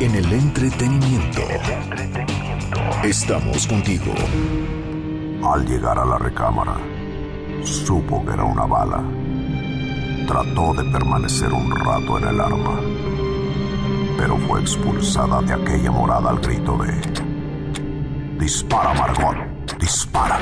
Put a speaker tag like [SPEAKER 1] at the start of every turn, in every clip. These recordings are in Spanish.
[SPEAKER 1] En el entretenimiento. Estamos contigo.
[SPEAKER 2] Al llegar a la recámara, supo que era una bala. Trató de permanecer un rato en el arma, pero fue expulsada de aquella morada al grito de... Dispara, Margot, dispara.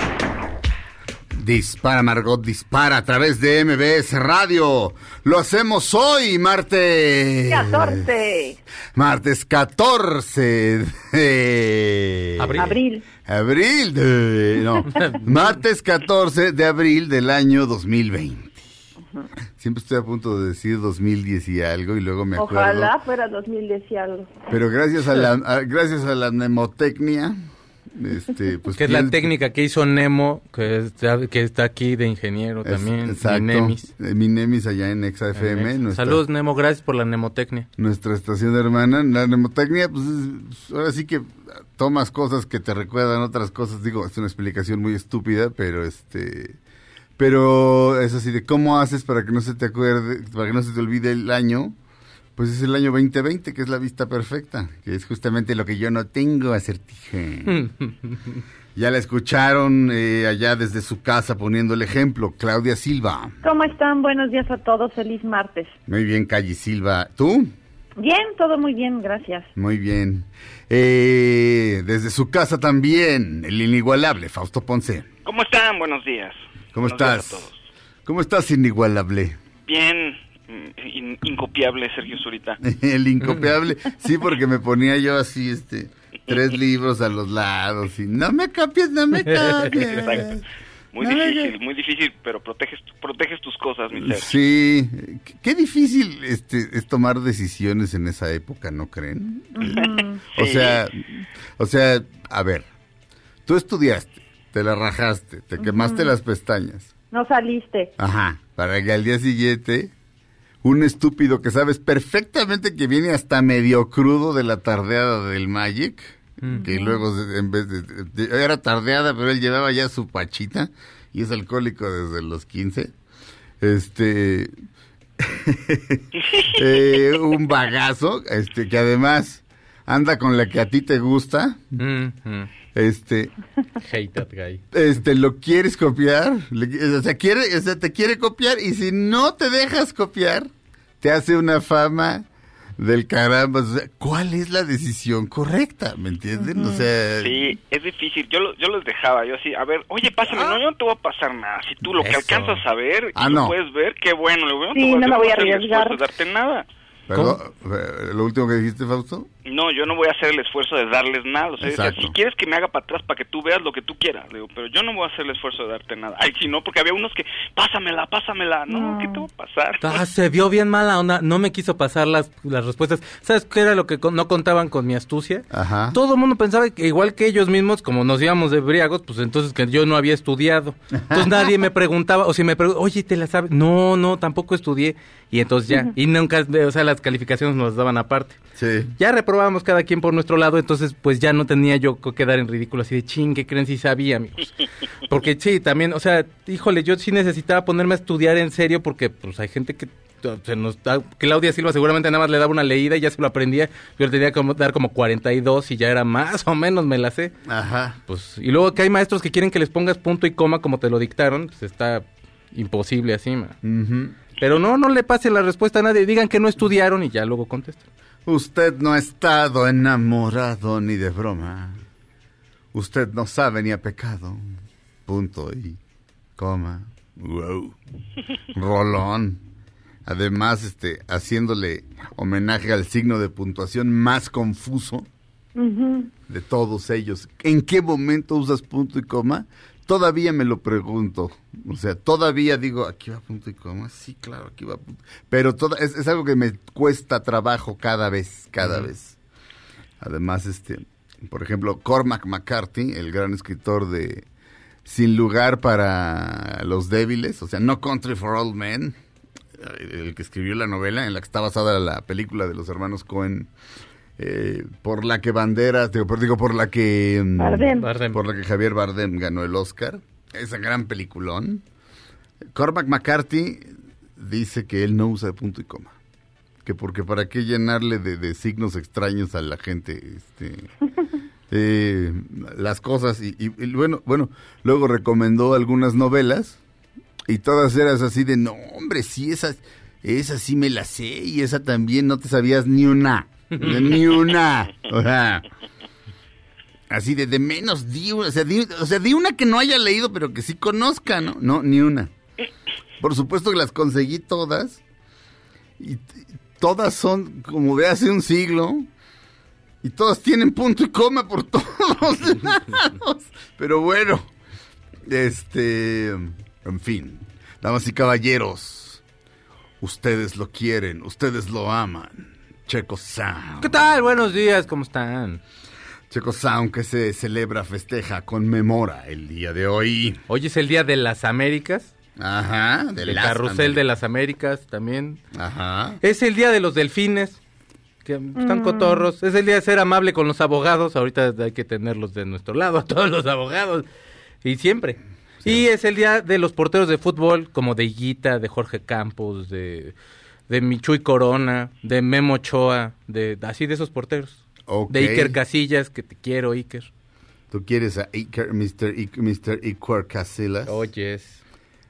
[SPEAKER 3] Dispara, Margot, dispara a través de MBS Radio. Lo hacemos hoy, martes.
[SPEAKER 4] 14.
[SPEAKER 3] Martes 14 de...
[SPEAKER 5] Abril.
[SPEAKER 4] Abril.
[SPEAKER 3] Abril de... No, martes 14 de abril del año 2020. Siempre estoy a punto de decir 2010 y algo y luego me acuerdo.
[SPEAKER 4] Ojalá fuera 2010 y algo.
[SPEAKER 3] Pero gracias a la, a- gracias a la mnemotecnia, este, pues
[SPEAKER 5] que es la técnica que hizo Nemo, que está, que está aquí de ingeniero
[SPEAKER 3] Es-
[SPEAKER 5] también.
[SPEAKER 3] exacto.
[SPEAKER 5] y Nemis.
[SPEAKER 3] Eh, Mi Nemis allá en Exa FM. nuestra-
[SPEAKER 5] Saludos Nemo, gracias por la mnemotecnia.
[SPEAKER 3] nuestra estación hermana. La mnemotecnia, pues es- ahora sí que tomas cosas que te recuerdan otras cosas. Digo, es una explicación muy estúpida, pero este. Pero es así de cómo haces para que no se te acuerde, para que no se te olvide el año. Pues es el año 2020, que es la vista perfecta, que es justamente lo que yo no tengo, acertije. ya la escucharon eh, allá desde su casa poniendo el ejemplo, Claudia Silva.
[SPEAKER 4] ¿Cómo están? Buenos días a todos. Feliz martes.
[SPEAKER 3] Muy bien, Calle Silva. ¿Tú?
[SPEAKER 4] Bien, todo muy bien, gracias.
[SPEAKER 3] Muy bien. Eh, desde su casa también, el inigualable Fausto Ponce.
[SPEAKER 6] ¿Cómo están? Buenos días.
[SPEAKER 3] ¿Cómo
[SPEAKER 6] Buenos días
[SPEAKER 3] estás?
[SPEAKER 6] a todos.
[SPEAKER 3] ¿Cómo estás, inigualable?
[SPEAKER 6] Bien, in- incopiable Sergio Zurita.
[SPEAKER 3] el incopiable. Sí, porque me ponía yo así, este, tres libros a los lados y no me copies, no me copies.
[SPEAKER 6] Exacto. Muy
[SPEAKER 3] No me-
[SPEAKER 6] difícil, muy difícil, pero proteges, proteges tus cosas, mi Sergio.
[SPEAKER 3] Sí, qué- qué difícil este, es tomar decisiones en esa época, ¿no creen? O sea, o sea, a ver, tú estudiaste, te la rajaste, te quemaste las pestañas.
[SPEAKER 4] No saliste.
[SPEAKER 3] Ajá, para que al día siguiente un estúpido que sabes perfectamente que viene hasta medio crudo de la tardeada del Magic, que luego se- en vez de, de- era tardeada, pero él llevaba ya su pachita y es alcohólico desde los 15. Este eh, un bagazo, este que además anda con la que a ti te gusta,
[SPEAKER 5] Mm,
[SPEAKER 3] este
[SPEAKER 5] Hate that guy.
[SPEAKER 3] este, lo quieres copiar, o sea, quiere, o sea, te quiere copiar y si no te dejas copiar, te hace una fama del caramba. O sea, ¿cuál es la decisión correcta? ¿Me entienden? O sea,
[SPEAKER 6] Sí, es difícil. Yo, lo- yo los dejaba, yo así, a ver, oye, pásame, no, yo no te voy a pasar nada. Si tú lo que alcanzas a ver y
[SPEAKER 3] Ah,
[SPEAKER 6] lo
[SPEAKER 3] no.
[SPEAKER 6] puedes ver, qué bueno. Yo no,
[SPEAKER 4] Sí,
[SPEAKER 6] te
[SPEAKER 4] no me voy a arriesgar.
[SPEAKER 6] de darte nada.
[SPEAKER 3] Perdón, eh, lo último que dijiste, Fausto.
[SPEAKER 6] No, yo no voy a hacer el esfuerzo de darles nada. O sea, decía, si quieres que me haga para atrás para que tú veas lo que tú quieras, digo, pero yo no voy a hacer el esfuerzo de darte nada. Ay, si no, porque había unos que, pásamela, pásamela. No,
[SPEAKER 4] No.
[SPEAKER 6] ¿qué te va a pasar?
[SPEAKER 5] Ah, se vio bien mala onda, no me quiso pasar las, las respuestas. ¿Sabes qué era lo que con- no contaban con mi astucia?
[SPEAKER 3] Ajá.
[SPEAKER 5] Todo el mundo pensaba que igual que ellos mismos, como nos íbamos de briagos, pues entonces que yo no había estudiado. Entonces nadie me preguntaba, o si me preguntaba, oye, ¿te la sabes? No, no, tampoco estudié. Y entonces ya, y nunca, o sea, las calificaciones nos las daban aparte.
[SPEAKER 3] Sí.
[SPEAKER 5] Ya reprobábamos cada quien por nuestro lado, entonces pues ya no tenía yo que quedar en ridículo así de ching, ¿qué creen si sabía, amigos? Porque sí, también, o sea, híjole, yo sí necesitaba ponerme a estudiar en serio porque pues hay gente que se nos da, Claudia Silva seguramente nada más le daba una leída y ya se lo aprendía, yo le tenía que dar como 42 y ya era más o menos, me la sé.
[SPEAKER 3] Ajá.
[SPEAKER 5] Pues, y luego que hay maestros que quieren que les pongas punto y coma como te lo dictaron, pues está imposible así, man.
[SPEAKER 3] Ujú.
[SPEAKER 5] Pero no, no le pase la respuesta a nadie, digan que no estudiaron y ya luego contestan.
[SPEAKER 3] Usted no ha estado enamorado ni de broma. Usted no sabe ni a pecado. Punto y coma. Wow. Rolón. Además, este, haciéndole homenaje al signo de puntuación más confuso de todos ellos. ¿En qué momento usas punto y coma? Todavía me lo pregunto. O sea, todavía digo, aquí va punto y coma. Sí, claro, aquí va punto. Pero toda, es, es algo que me cuesta trabajo cada vez, cada vez. Además, este, Por ejemplo, Cormac McCarthy, el gran escritor de Sin lugar para los débiles, o sea, No Country for Old Men, el que escribió la novela en la que está basada la película de los hermanos Cohen, eh, por la que Banderas, digo, por, digo, por la que mm,
[SPEAKER 4] Bardem.
[SPEAKER 5] Bardem.
[SPEAKER 3] por la que Javier Bardem ganó el Oscar, esa gran peliculón. Cormac McCarthy dice que él no usa punto y coma, que porque para qué llenarle de, de signos extraños a la gente, este, eh, las cosas y, y- y bueno, bueno, luego recomendó algunas novelas y todas eras así de, no, hombre, sí, esa, esa sí me la sé y esa también no te sabías ni una, ni una. O sea, así de, de menos di o sea, di, o sea, di una que no haya leído, pero que sí conozca, ¿no? No, ni una. Por supuesto que las conseguí todas y todas son como de hace un siglo. Y todas tienen punto y coma por todos lados. Pero bueno, este, en fin, damas y caballeros, ustedes lo quieren, ustedes lo aman. Checo Sound.
[SPEAKER 5] ¿Qué tal? Buenos días, ¿cómo están?
[SPEAKER 3] Checo Sound que se celebra, festeja, conmemora el día de hoy.
[SPEAKER 5] Hoy es el Día de las Américas,
[SPEAKER 3] Ajá, de
[SPEAKER 5] el
[SPEAKER 3] las
[SPEAKER 5] carrusel de las Américas también.
[SPEAKER 3] Ajá.
[SPEAKER 5] Es el Día de los Delfines, que están cotorros. Es el Día de ser amable con los abogados. Ahorita hay que tenerlos de nuestro lado, a todos los abogados. Y siempre. Y es el Día de los porteros de fútbol, como de Higuita, de Jorge Campos, de, de Michuy Corona, de Memo Ochoa, de, así de esos porteros. De Iker Casillas, que te quiero, Iker.
[SPEAKER 3] Tú quieres a Iker, Mr. Iker, Mr. Iker Casillas.
[SPEAKER 5] Oyes,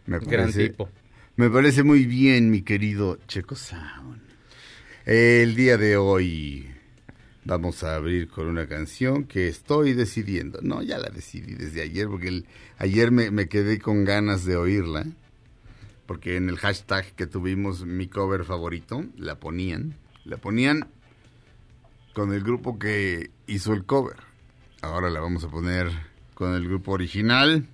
[SPEAKER 3] Me
[SPEAKER 5] gran
[SPEAKER 3] parece-
[SPEAKER 5] tipo.
[SPEAKER 3] Me parece muy bien, mi querido Checo Sound. El día de hoy vamos a abrir con una canción que estoy decidiendo. No, ya la decidí desde ayer, porque el- ayer me, me quedé con ganas de oírla. Porque en el hashtag que tuvimos mi cover favorito, la ponían. La ponían con el grupo que hizo el cover. Ahora la vamos a poner con el grupo original.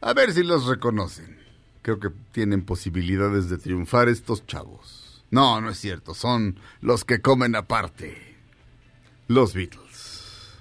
[SPEAKER 3] A ver si los reconocen. Creo que tienen posibilidades de triunfar estos chavos. No, no es cierto. Son los que comen aparte. Los Beatles.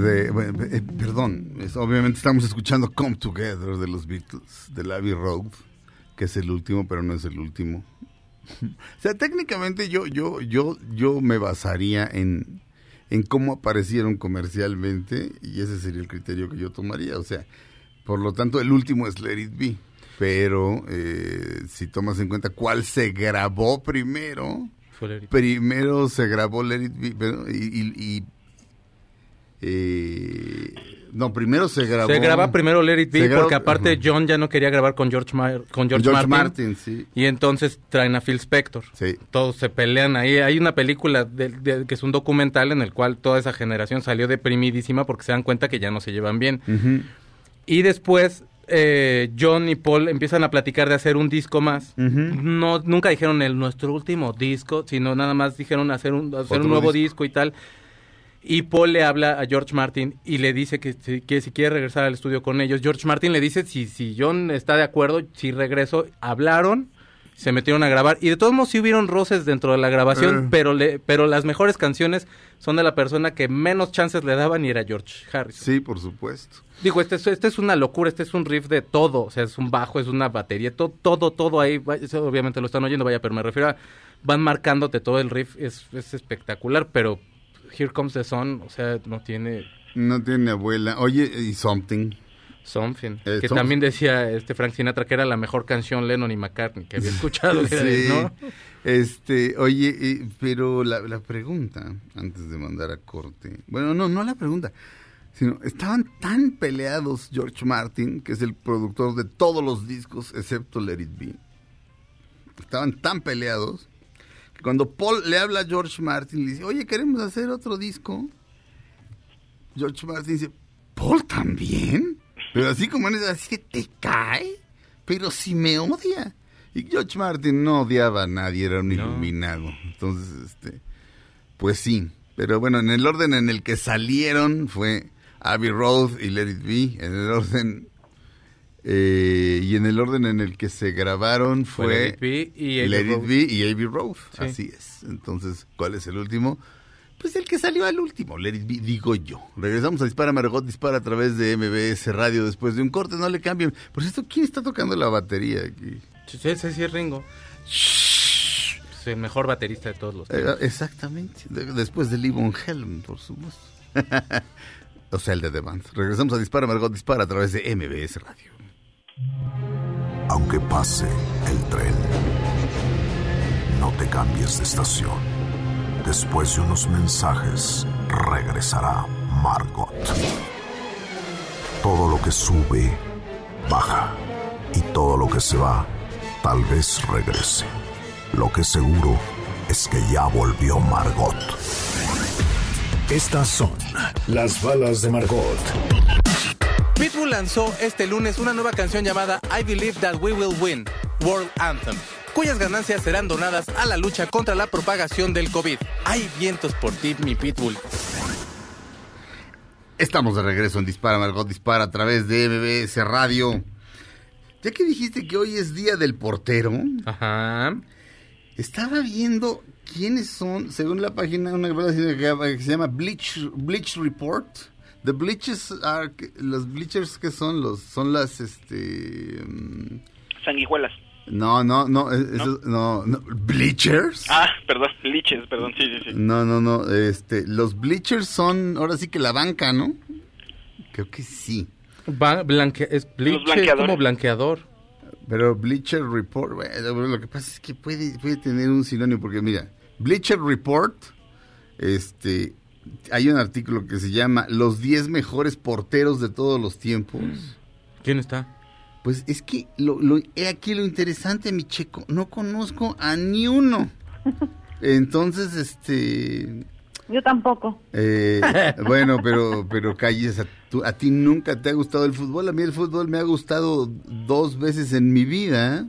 [SPEAKER 3] De... bueno, eh, perdón, es- obviamente estamos escuchando Come Together de los Beatles, de Abbey Road, que es el último, pero no es el último. O sea, técnicamente yo, yo, yo, yo me basaría en, en cómo aparecieron comercialmente y ese sería el criterio que yo tomaría. O sea, por lo tanto, el último es Let It Be. Pero eh, si tomas en cuenta cuál se grabó primero, primero se grabó Let It Be pero- y, y- y, eh, no, primero se grabó.
[SPEAKER 5] Se graba primero Let It Be
[SPEAKER 3] graba-
[SPEAKER 5] porque aparte. John ya no quería grabar con George, Mar- con George,
[SPEAKER 3] George
[SPEAKER 5] Martin,
[SPEAKER 3] Martin, sí.
[SPEAKER 5] y entonces traen a Phil Spector.
[SPEAKER 3] Sí.
[SPEAKER 5] Todos se pelean ahí. Hay una película de- de- que es un documental en el cual toda esa generación salió deprimidísima porque se dan cuenta que ya no se llevan bien. Y después eh, John y Paul empiezan a platicar de hacer un disco más. No, nunca dijeron el nuestro último disco, sino nada más dijeron hacer un, hacer un nuevo
[SPEAKER 3] disco.
[SPEAKER 5] disco y tal. Y Paul le habla a George Martin y le dice que, si- que si quiere regresar al estudio con ellos. George Martin le dice si, si John está de acuerdo, si regreso. Hablaron, se metieron a grabar. Y de todos modos sí hubieron roces dentro de la grabación,
[SPEAKER 3] Eh.
[SPEAKER 5] pero, le, pero las mejores canciones son de la persona que menos chances le daban y era George Harrison.
[SPEAKER 3] Sí, por supuesto.
[SPEAKER 5] Digo, este, es- este es una locura, este es un riff de todo, o sea, es un bajo, es una batería, todo, todo, todo ahí, obviamente lo están oyendo, vaya, pero me refiero a, van marcándote todo el riff, es, es espectacular, pero Here Comes the Sun, o sea, no tiene
[SPEAKER 3] No tiene abuela. Oye, y Something.
[SPEAKER 5] something,
[SPEAKER 3] Eh,
[SPEAKER 5] que también decía este Frank Sinatra que era la mejor canción Lennon y McCartney que había escuchado,
[SPEAKER 3] Sí.
[SPEAKER 5] ¿no?
[SPEAKER 3] Este, oye, eh, pero la, la pregunta, antes de mandar a corte, bueno, no, no la pregunta, sino estaban tan peleados George Martin, que es el productor de todos los discos excepto Let It Be, estaban tan peleados cuando Paul le habla a George Martin, le dice, oye, queremos hacer otro disco, George Martin dice, ¿Paul también? Pero así como en esa, así que te cae, pero si me odia. Y George Martin no odiaba a nadie, era un
[SPEAKER 5] No.
[SPEAKER 3] iluminado. Entonces, este, pues sí. Pero bueno, en el orden en el que salieron fue Abbey Road y Let It Be. En el orden eh, y en el orden en el que se grabaron
[SPEAKER 5] Fue It Be y Abbey Road.
[SPEAKER 3] Be y Abbey Road.
[SPEAKER 5] Sí.
[SPEAKER 3] Así es. Entonces, ¿cuál es el último? Pues el que salió al último, It Be, digo yo. Regresamos a Dispara Margot Dispara a través de MBS Radio después de un corte, no le cambien. Por cierto, ¿quién está tocando la batería aquí?
[SPEAKER 5] Ese sí es Ringo. Es el mejor baterista de todos los
[SPEAKER 3] Eh, exactamente, de- después de Lee Von Helm, por supuesto. o sea, el de The Band. Regresamos a Dispara Margot Dispara a través de MBS Radio.
[SPEAKER 2] Aunque pase el tren, no te cambies de estación. Después de unos mensajes, regresará Margot. Todo lo que sube, baja. Y todo lo que se va, tal vez regrese. Lo que seguro es que ya volvió Margot.
[SPEAKER 1] Estas son las balas de Margot.
[SPEAKER 5] Pitbull lanzó este lunes una nueva canción llamada I Believe That We Will Win, World Anthem, cuyas ganancias serán donadas a la lucha contra la propagación del COVID. Hay vientos por ti, mi Pitbull.
[SPEAKER 3] Estamos de regreso en Dispara Margot Dispara a través de MBS Radio. Ya que dijiste que hoy es Día del Portero,
[SPEAKER 5] Ajá.
[SPEAKER 3] estaba viendo quiénes son, según la página, una página que, que se llama Bleach, Bleach Report. The Bleachers are, los Bleachers que son los, son las, este, mm,
[SPEAKER 6] Sanguijuelas.
[SPEAKER 3] no, no, no, es- eso- no, no, Bleachers.
[SPEAKER 6] Ah, perdón, liches, perdón, sí, sí, sí.
[SPEAKER 3] No, no, no, este, los Bleachers son, ahora sí que la banca, ¿no? Creo que sí.
[SPEAKER 5] Va, blanque, es bleach, es
[SPEAKER 6] blanqueadores.
[SPEAKER 5] como blanqueador.
[SPEAKER 3] Pero Bleacher Report, bueno, lo que pasa es que puede, puede tener un sinónimo, porque mira, Bleacher Report, este, hay un artículo que se llama Los 10 mejores porteros de todos los tiempos.
[SPEAKER 5] ¿Quién está?
[SPEAKER 3] Pues es que lo, lo- he aquí lo interesante, mi checo, no conozco a ni uno. Entonces, este,
[SPEAKER 4] Yo tampoco.
[SPEAKER 3] eh, bueno, pero, pero calles, a, tú- a ti nunca te ha gustado el fútbol. A mí el fútbol me ha gustado dos veces en mi vida.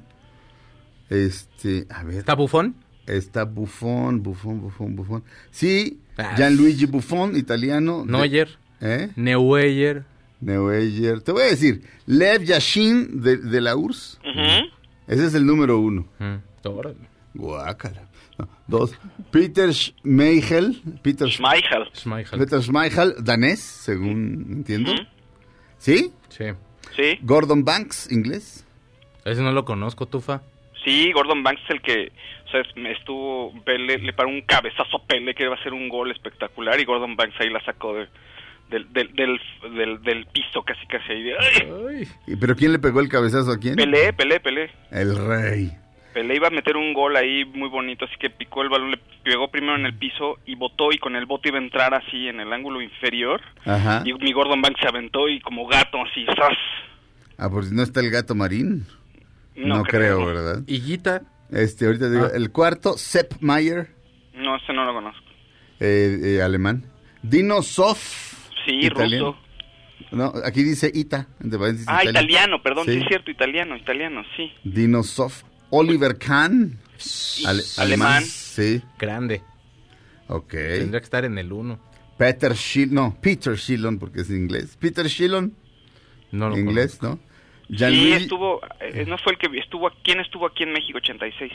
[SPEAKER 3] Este, a ver,
[SPEAKER 5] ¿Está bufón?
[SPEAKER 3] Está Buffon, Buffon, Buffon, Buffon. Sí,
[SPEAKER 5] Ah.
[SPEAKER 3] Gianluigi Buffon, italiano. de-
[SPEAKER 5] Neuer,
[SPEAKER 3] ¿Eh?
[SPEAKER 5] Neuer.
[SPEAKER 3] Neuer. Te voy a decir, Lev Yashin de, de la URSS.
[SPEAKER 6] Ujú.
[SPEAKER 3] Ese es el número uno.
[SPEAKER 5] Mm, órale.
[SPEAKER 3] Guácala. No, Dos, Peter Schmeichel. Peter, Sch-
[SPEAKER 6] Schmeichel.
[SPEAKER 5] Schmeichel.
[SPEAKER 3] Peter Schmeichel, danés, según entiendo. ¿Sí?
[SPEAKER 5] Sí.
[SPEAKER 6] Sí,
[SPEAKER 3] Gordon Banks, inglés.
[SPEAKER 5] Ese no lo conozco, Tufa.
[SPEAKER 6] sí, Gordon Banks es el que, sea, estuvo, Pele, le paró un cabezazo a Pele que iba a ser un gol espectacular y Gordon Banks ahí la sacó de, del, del, del, del, del piso casi casi ahí de, ¡ay!
[SPEAKER 5] Ay.
[SPEAKER 3] ¿Y- ¿Pero quién le pegó el cabezazo a quién?
[SPEAKER 6] Pelé, Pelé, Pelé.
[SPEAKER 3] El rey.
[SPEAKER 6] Pelé iba a meter un gol ahí muy bonito, así que picó el balón, le pegó primero en el piso y botó y con el bote iba a entrar así en el ángulo inferior.
[SPEAKER 3] Ajá.
[SPEAKER 6] Y mi Gordon Banks se aventó y como gato así, ¡zas!
[SPEAKER 3] Ah, por si no está el gato marín. No,
[SPEAKER 6] No
[SPEAKER 3] creo,
[SPEAKER 6] creo.
[SPEAKER 3] ¿verdad?
[SPEAKER 5] Higuita.
[SPEAKER 3] Este, ahorita digo,
[SPEAKER 5] Ah.
[SPEAKER 3] el cuarto, Sepp Mayer,
[SPEAKER 6] No, ese no lo conozco.
[SPEAKER 3] eh, eh, alemán. Dino Sof.
[SPEAKER 6] Sí,
[SPEAKER 3] italiano.
[SPEAKER 6] ruso.
[SPEAKER 3] No, aquí dice Ita.
[SPEAKER 6] Ah, italiano, perdón, sí.
[SPEAKER 3] Sí.
[SPEAKER 6] es cierto, italiano, italiano, sí.
[SPEAKER 3] Dino Sof. Oliver Kahn. ale-
[SPEAKER 6] Alemán.
[SPEAKER 3] Sí,
[SPEAKER 5] Grande.
[SPEAKER 3] ok.
[SPEAKER 5] Tendría que estar en el uno.
[SPEAKER 3] Peter Shillon, no, Peter Shillon, porque es inglés. Peter Shillon,
[SPEAKER 5] No lo
[SPEAKER 3] inglés,
[SPEAKER 5] conozco.
[SPEAKER 3] ¿no?
[SPEAKER 6] Sí, estuvo, eh, no fue el que estuvo, ¿quién estuvo aquí en México 86?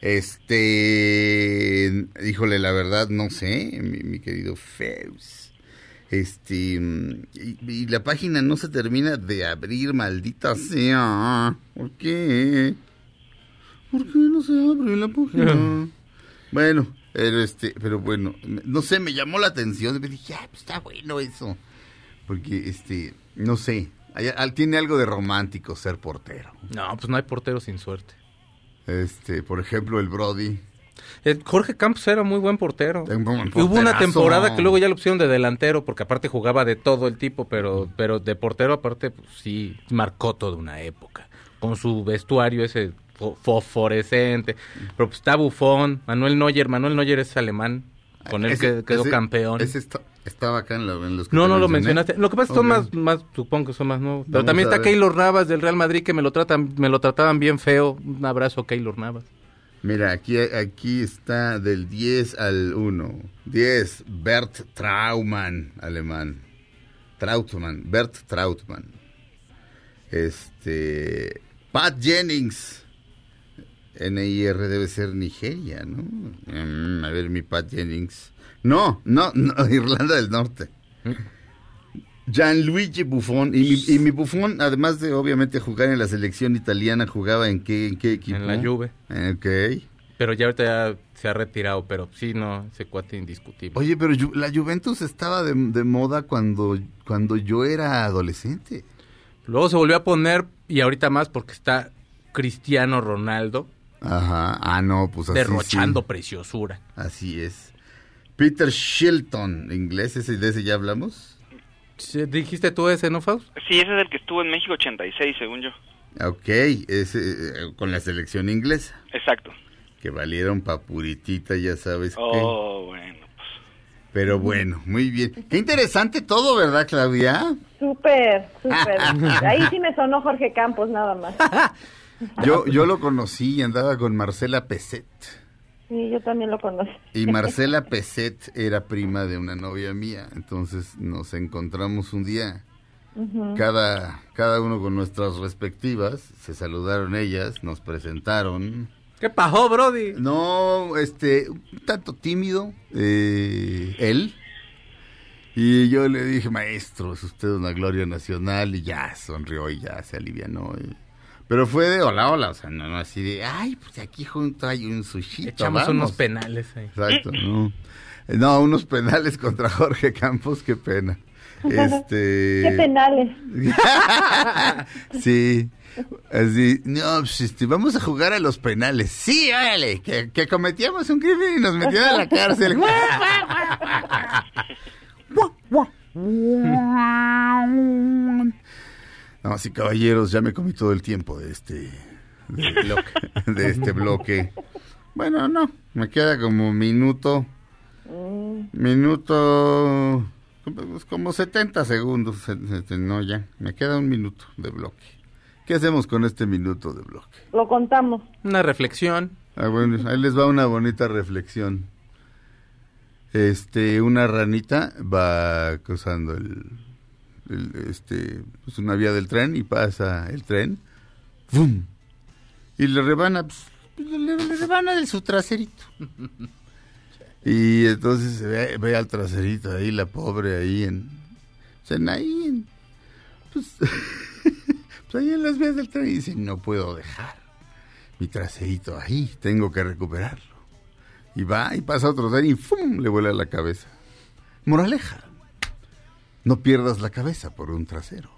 [SPEAKER 3] Este, híjole, la verdad no sé, mi, mi querido Feus. Este, y, y la página no se termina de abrir, maldita sea. ¿Por qué? ¿Por qué no se abre la página? bueno, pero este, pero bueno, no sé, me llamó la atención. Me dije, ah, pues está bueno eso. Porque, este, no sé, tiene algo de romántico ser portero.
[SPEAKER 5] No, pues no hay portero sin suerte.
[SPEAKER 3] Este, por ejemplo, el Brody.
[SPEAKER 5] Eh, Jorge Campos era muy buen portero.
[SPEAKER 3] Un buen
[SPEAKER 5] Y Hubo una temporada que luego ya lo pusieron de delantero, porque aparte jugaba de todo el tipo, pero, pero de portero aparte pues, sí marcó toda una época. Con su vestuario ese fo- fosforescente. Pero pues está Bufón, Manuel Neuer. Manuel Neuer es alemán. Con él
[SPEAKER 3] Ese-
[SPEAKER 5] que- quedó
[SPEAKER 3] ese-
[SPEAKER 5] campeón.
[SPEAKER 3] Ese esta- estaba acá en, la- en los que
[SPEAKER 5] No, no lo mencionaste. Lo que pasa es que son más, más, supongo que son más nuevos. Pero
[SPEAKER 3] Vamos
[SPEAKER 5] también está. Keylor Navas del Real Madrid que me lo tratan, me lo trataban bien feo. Un abrazo, Keylor Navas.
[SPEAKER 3] Mira, aquí, aquí está del 10 al 1. 10, Bert Traumann, alemán. Trautmann, Bert Trautmann. Este, Pat Jennings. NIR debe ser Nigeria, ¿no? Mm, a ver, mi Pat Jennings. No, no, no, Irlanda del Norte. Gianluigi Buffon. Y mi, y mi Buffon, además de obviamente jugar en la selección italiana, jugaba en qué, en qué equipo?
[SPEAKER 5] En la Juve.
[SPEAKER 3] Ok.
[SPEAKER 5] Pero ya ahorita ya se ha retirado, pero sí, no, ese cuate indiscutible.
[SPEAKER 3] Oye, pero Ju- la Juventus estaba de, de moda cuando, cuando yo era adolescente.
[SPEAKER 5] Luego se volvió a poner, y ahorita más porque está Cristiano Ronaldo
[SPEAKER 3] Ajá. Ah, no, pues así
[SPEAKER 5] derrochando
[SPEAKER 3] sí.
[SPEAKER 5] preciosura.
[SPEAKER 3] Así es. Peter Shilton, inglés, ese, de ese ya hablamos.
[SPEAKER 5] Sí, ¿Dijiste tú ese, no, Faust?
[SPEAKER 6] Sí, ese es el que estuvo en México 86, según yo.
[SPEAKER 3] Ok, ese, eh, con la selección inglesa.
[SPEAKER 6] Exacto.
[SPEAKER 3] Que valieron pa' puritita, ya sabes qué.
[SPEAKER 6] Oh, bueno.
[SPEAKER 3] Pero bueno, muy bien. Qué interesante todo, ¿verdad, Claudia?
[SPEAKER 4] Súper, súper. Ahí sí me sonó Jorge Campos nada más.
[SPEAKER 3] Yo, yo lo conocí y andaba con Marcela Peset.
[SPEAKER 4] Sí, yo también lo conocí.
[SPEAKER 3] Y Marcela Peset era prima de una novia mía. Entonces nos encontramos un día. Cada, cada uno con nuestras respectivas. Se saludaron ellas, nos presentaron.
[SPEAKER 5] ¿Qué pasó, Brody?
[SPEAKER 3] No, este, un tanto tímido, eh, él. Y yo le dije, maestro, es usted una gloria nacional. Y ya sonrió y ya se alivianó. y- Pero fue de hola, hola, o sea, no, no así de, ay, pues aquí junto hay un sushi.
[SPEAKER 5] Echamos unos penales ahí.
[SPEAKER 3] Exacto, no. No, unos penales contra Jorge Campos, qué pena. Este.
[SPEAKER 4] Qué penales.
[SPEAKER 3] sí. Así, no, pues este, vamos a jugar a los penales. Sí, órale, que, que cometíamos un crimen y nos metieron a la cárcel. Damas y caballeros, ya me comí todo el tiempo de este de, bloque, de este bloque. Bueno, no, me queda como minuto, minuto, pues como 70 segundos, se- se- no ya, me queda un minuto de bloque. ¿Qué hacemos con este minuto de bloque?
[SPEAKER 4] Lo contamos.
[SPEAKER 5] Una reflexión.
[SPEAKER 3] Ah, bueno, ahí les va una bonita reflexión. Este, una ranita va cruzando el, el, este, pues una vía del tren y pasa el tren, ¡fum! Y le rebana, pues, le, le rebana de su traserito. y entonces se ve, ve al traserito ahí, la pobre ahí en, pues, en ahí, en, pues, pues ahí en las vías del tren y dice, no puedo dejar mi traserito ahí, tengo que recuperarlo. Y va y pasa otro tren y ¡fum! le vuela la cabeza. Moraleja, no pierdas la cabeza por un trasero.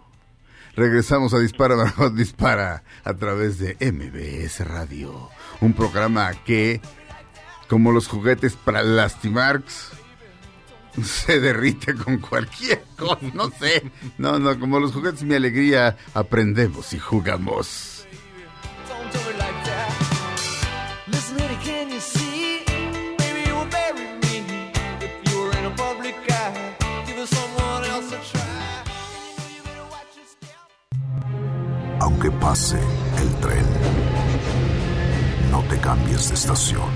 [SPEAKER 3] Regresamos a Dispara, Margot Dispara a través de MBS Radio, un programa que, como los juguetes para Lastimarks, se derrite con cualquier cosa, no sé. No, no, como los juguetes mi alegría, aprendemos y jugamos.
[SPEAKER 2] Aunque pase el tren, no te cambies de estación.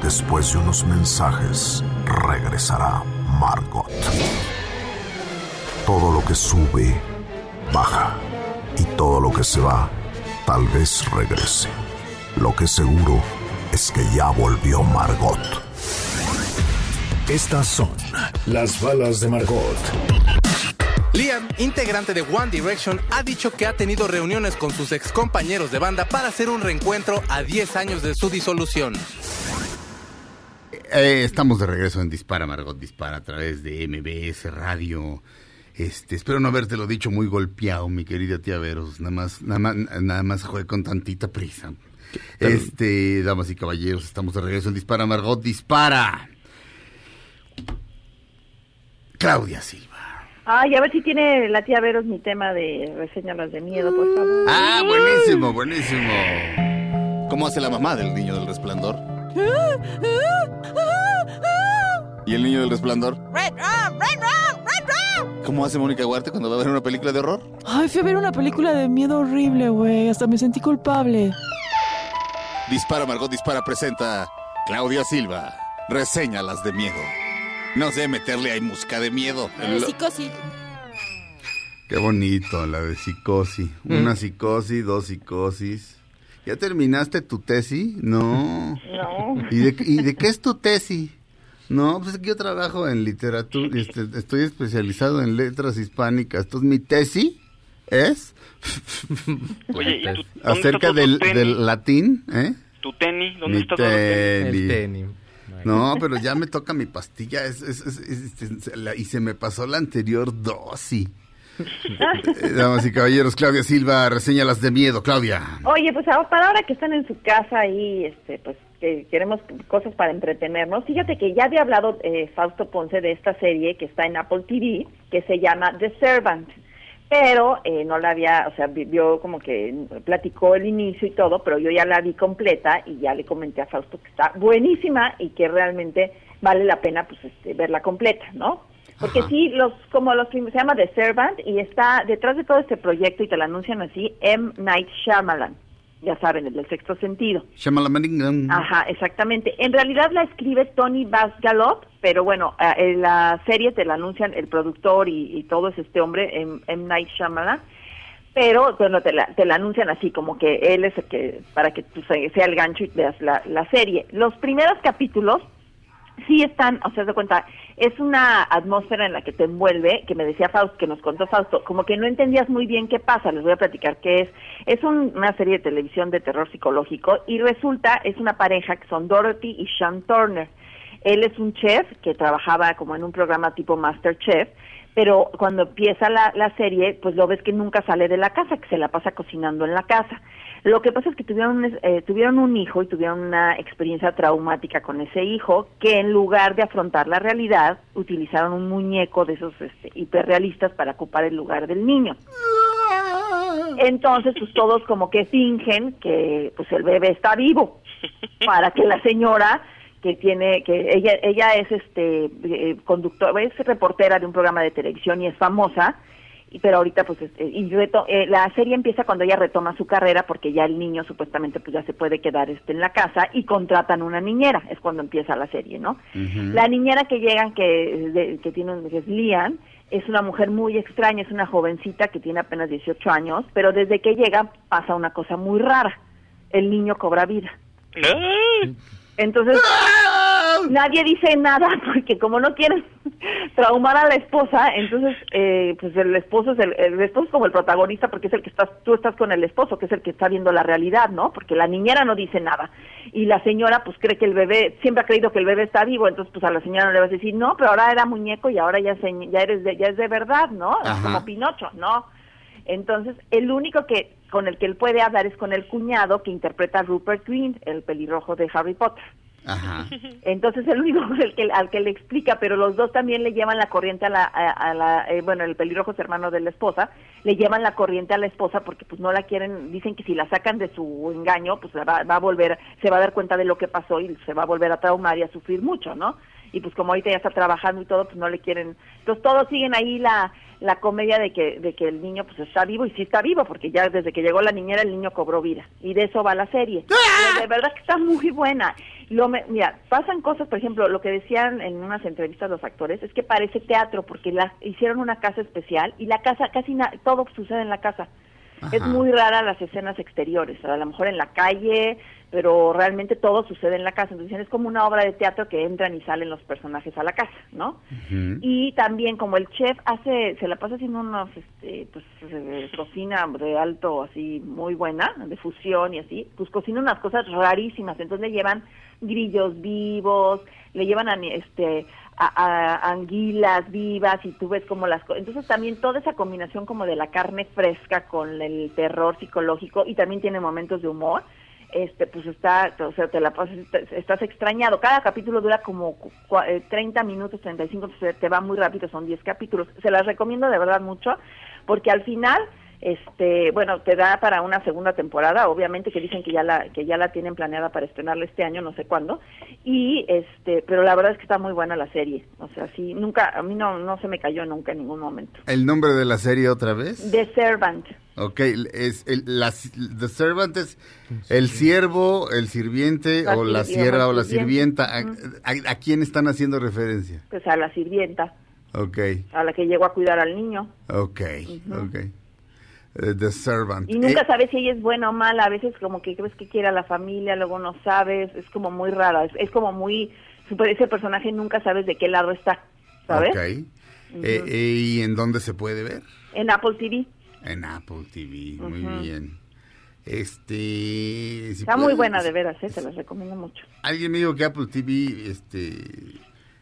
[SPEAKER 2] Después de unos mensajes, regresará Margot. Todo lo que sube, baja. Y todo lo que se va, tal vez regrese. Lo que seguro es que ya volvió Margot.
[SPEAKER 1] Estas son las balas de Margot.
[SPEAKER 5] Liam, integrante de One Direction, ha dicho que ha tenido reuniones con sus ex compañeros de banda para hacer un reencuentro a 10 años de su disolución.
[SPEAKER 3] Eh, estamos de regreso en Dispara, Margot Dispara, a través de MBS Radio. Este, espero no habértelo dicho muy golpeado, mi querida tía Veros. Nada más, nada más, nada más jugué con tantita prisa. Este, damas y caballeros, estamos de regreso en Dispara, Margot Dispara. Claudia Silva.
[SPEAKER 4] Ay, a ver si tiene la tía Veros mi tema de reseñas de miedo, por favor.
[SPEAKER 3] Ah, buenísimo, buenísimo.
[SPEAKER 7] ¿Cómo hace la mamá del niño del resplandor? ¿Y el niño del resplandor? ¿Cómo hace Mónica Huarte cuando va a ver una película de horror?
[SPEAKER 8] Ay, fui a ver una película de miedo horrible, güey. Hasta me sentí culpable.
[SPEAKER 7] Dispara, Margot Dispara presenta Claudia Silva. Reseñalas de miedo. No sé, meterle ahí música de miedo. El-
[SPEAKER 8] Psicosis.
[SPEAKER 3] Qué bonito, la de psicosis.
[SPEAKER 5] Mm.
[SPEAKER 3] Una psicosis, dos psicosis. ¿Ya terminaste tu tesis? No.
[SPEAKER 4] No.
[SPEAKER 3] ¿Y de, y de qué es tu tesis? No, pues es que yo trabajo en literatura, este, estoy especializado en letras hispánicas. Entonces, mi tesis es
[SPEAKER 6] Oye, ¿y
[SPEAKER 3] acerca del, latín, ¿eh?
[SPEAKER 6] ¿Tu tenis? ¿Dónde
[SPEAKER 3] Mi
[SPEAKER 6] está tu tenis?
[SPEAKER 3] tenis.
[SPEAKER 5] El tenis.
[SPEAKER 3] No, pero ya me toca mi pastilla es- es- es- es- es- la- y se me pasó la anterior dosis. Eh, Damas y caballeros, Claudia Silva, reseña las de miedo, Claudia.
[SPEAKER 4] Oye, pues para ahora que están en su casa y este, pues que queremos cosas para entretenernos, fíjate que ya había hablado eh, Fausto Ponce de esta serie que está en Apple TV, que se llama The Servant, pero eh, no la había, o sea, vi- vio como que platicó el inicio y todo, pero yo ya la vi completa y ya le comenté a Fausto que está buenísima y que realmente vale la pena pues este, verla completa, ¿no? Porque
[SPEAKER 3] Ajá.
[SPEAKER 4] sí, los como los se llama The Servant y está detrás de todo este proyecto y te lo anuncian así, M. Night Shyamalan. Ya saben, el del sexto sentido. Ajá, exactamente. En realidad la escribe Tony Basgalop, pero bueno, eh, en la serie te la anuncian el productor y, y todo es este hombre, M. M. Night Shyamalan. Pero bueno, te la, te la anuncian así, como que él es el que, para que tú se- sea el gancho y veas la, la serie. Los primeros capítulos sí están, o sea, de cuenta, es una atmósfera en la que te envuelve, que me decía Fausto, que nos contó Fausto, como que no entendías muy bien qué pasa, les voy a platicar qué es. Es un- una serie de televisión de terror psicológico y resulta, es una pareja que son Dorothy y Sean Turner. Él es un chef que trabajaba como en un programa tipo Masterchef, pero cuando empieza la, la serie, pues lo ves que nunca sale de la casa, que se la pasa cocinando en la casa. Lo que pasa es que tuvieron, un- eh, tuvieron un hijo y tuvieron una experiencia traumática con ese hijo, que en lugar de afrontar la realidad, utilizaron un muñeco de esos este, hiperrealistas para ocupar el lugar del niño. Entonces, pues todos como que fingen que pues el bebé está vivo para que la señora que tiene que ella ella es este eh, conductor es reportera de un programa de televisión y es famosa y- pero ahorita pues este, y reto- eh, la serie empieza cuando ella retoma su carrera porque ya el niño supuestamente pues ya se puede quedar este en la casa y contratan una niñera es cuando empieza la serie no la niñera que llegan que de- que tiene un- que es Lian es una mujer muy extraña es una jovencita que tiene apenas 18 años pero desde que llega pasa una cosa muy rara el niño cobra vida. Entonces, nadie dice nada porque como no quieren traumar a la esposa, entonces, eh, pues el esposo es el, el esposo es como el protagonista porque es el que estás, tú estás con el esposo, que es el que está viendo la realidad, ¿no? Porque la niñera no dice nada y la señora pues cree que el bebé, siempre ha creído que el bebé está vivo, entonces pues a la señora no le vas a decir, no, pero ahora era muñeco y ahora ya, se- ya eres de, ya es de verdad, ¿no?
[SPEAKER 3] Ajá.
[SPEAKER 4] como Pinocho, ¿no? Entonces, el único que con el que él puede hablar es con el cuñado que interpreta a Rupert Green, el pelirrojo de Harry Potter.
[SPEAKER 3] Ajá.
[SPEAKER 4] Entonces el único el que, al que le explica, pero los dos también le llevan la corriente a la, a, a la eh, bueno, el pelirrojo es hermano de la esposa, le llevan la corriente a la esposa porque pues no la quieren, dicen que si la sacan de su engaño, pues la va, va a volver, se va a dar cuenta de lo que pasó y se va a volver a traumar y a sufrir mucho, ¿no? Y pues como ahorita ya está trabajando y todo, pues no le quieren, entonces todos siguen ahí la, la comedia de que, de que el niño pues está vivo y sí está vivo, porque ya desde que llegó la niñera el niño cobró vida. Y de eso va la serie. Pero de verdad que está muy buena. Lo me- mira, pasan cosas, por ejemplo, lo que decían en unas entrevistas los actores, es que parece teatro porque la, hicieron una casa especial y la casa, casi na- todo sucede en la casa. Es muy rara las escenas exteriores, a lo mejor en la calle, pero realmente todo sucede en la casa. Entonces es como una obra de teatro que entran y salen los personajes a la casa, ¿no? Y también como el chef hace, se la pasa haciendo unos, este, pues eh, cocina de alto así muy buena, de fusión y así, pues cocina unas cosas rarísimas. Entonces le llevan grillos vivos, le llevan a, este a, a- anguilas vivas y tú ves como las entonces también toda esa combinación como de la carne fresca con el terror psicológico y también tiene momentos de humor este pues está o sea te la pasas estás extrañado. Cada capítulo dura como cu- cua- eh, 30 minutos 35 entonces te va muy rápido son 10 capítulos. Se las recomiendo de verdad mucho porque al final este bueno te da para una segunda temporada obviamente que dicen que ya la que ya la tienen planeada para estrenarla este año no sé cuándo y este pero la verdad es que está muy buena la serie o sea sí nunca a mí no no se me cayó nunca en ningún momento
[SPEAKER 3] ¿El nombre de la serie otra vez?
[SPEAKER 4] The Servant
[SPEAKER 3] Ok, es el, la, The Servant es el siervo, el sirviente
[SPEAKER 4] La
[SPEAKER 3] o la sierra o la
[SPEAKER 4] sirvienta.
[SPEAKER 3] sirvienta. ¿A, a- a quién están haciendo referencia?
[SPEAKER 4] pues a la sirvienta
[SPEAKER 3] Ok,
[SPEAKER 4] a la que llegó a cuidar al niño
[SPEAKER 3] ok, ok. Eh, the Servant.
[SPEAKER 4] Y nunca
[SPEAKER 3] Eh,
[SPEAKER 4] sabes si ella es buena o mala, a veces como que crees que quiere a la familia, luego no sabes, es como muy rara, es, es como muy, ese personaje nunca sabes de qué lado está, ¿sabes?
[SPEAKER 3] ok. Eh, eh, ¿Y en dónde se puede ver?
[SPEAKER 4] En Apple TV,
[SPEAKER 3] En Apple TV, muy
[SPEAKER 4] Ujú.
[SPEAKER 3] bien. Este... si
[SPEAKER 4] está muy buena de veras, ¿eh? se las recomiendo mucho.
[SPEAKER 3] Alguien me dijo que Apple TV, este,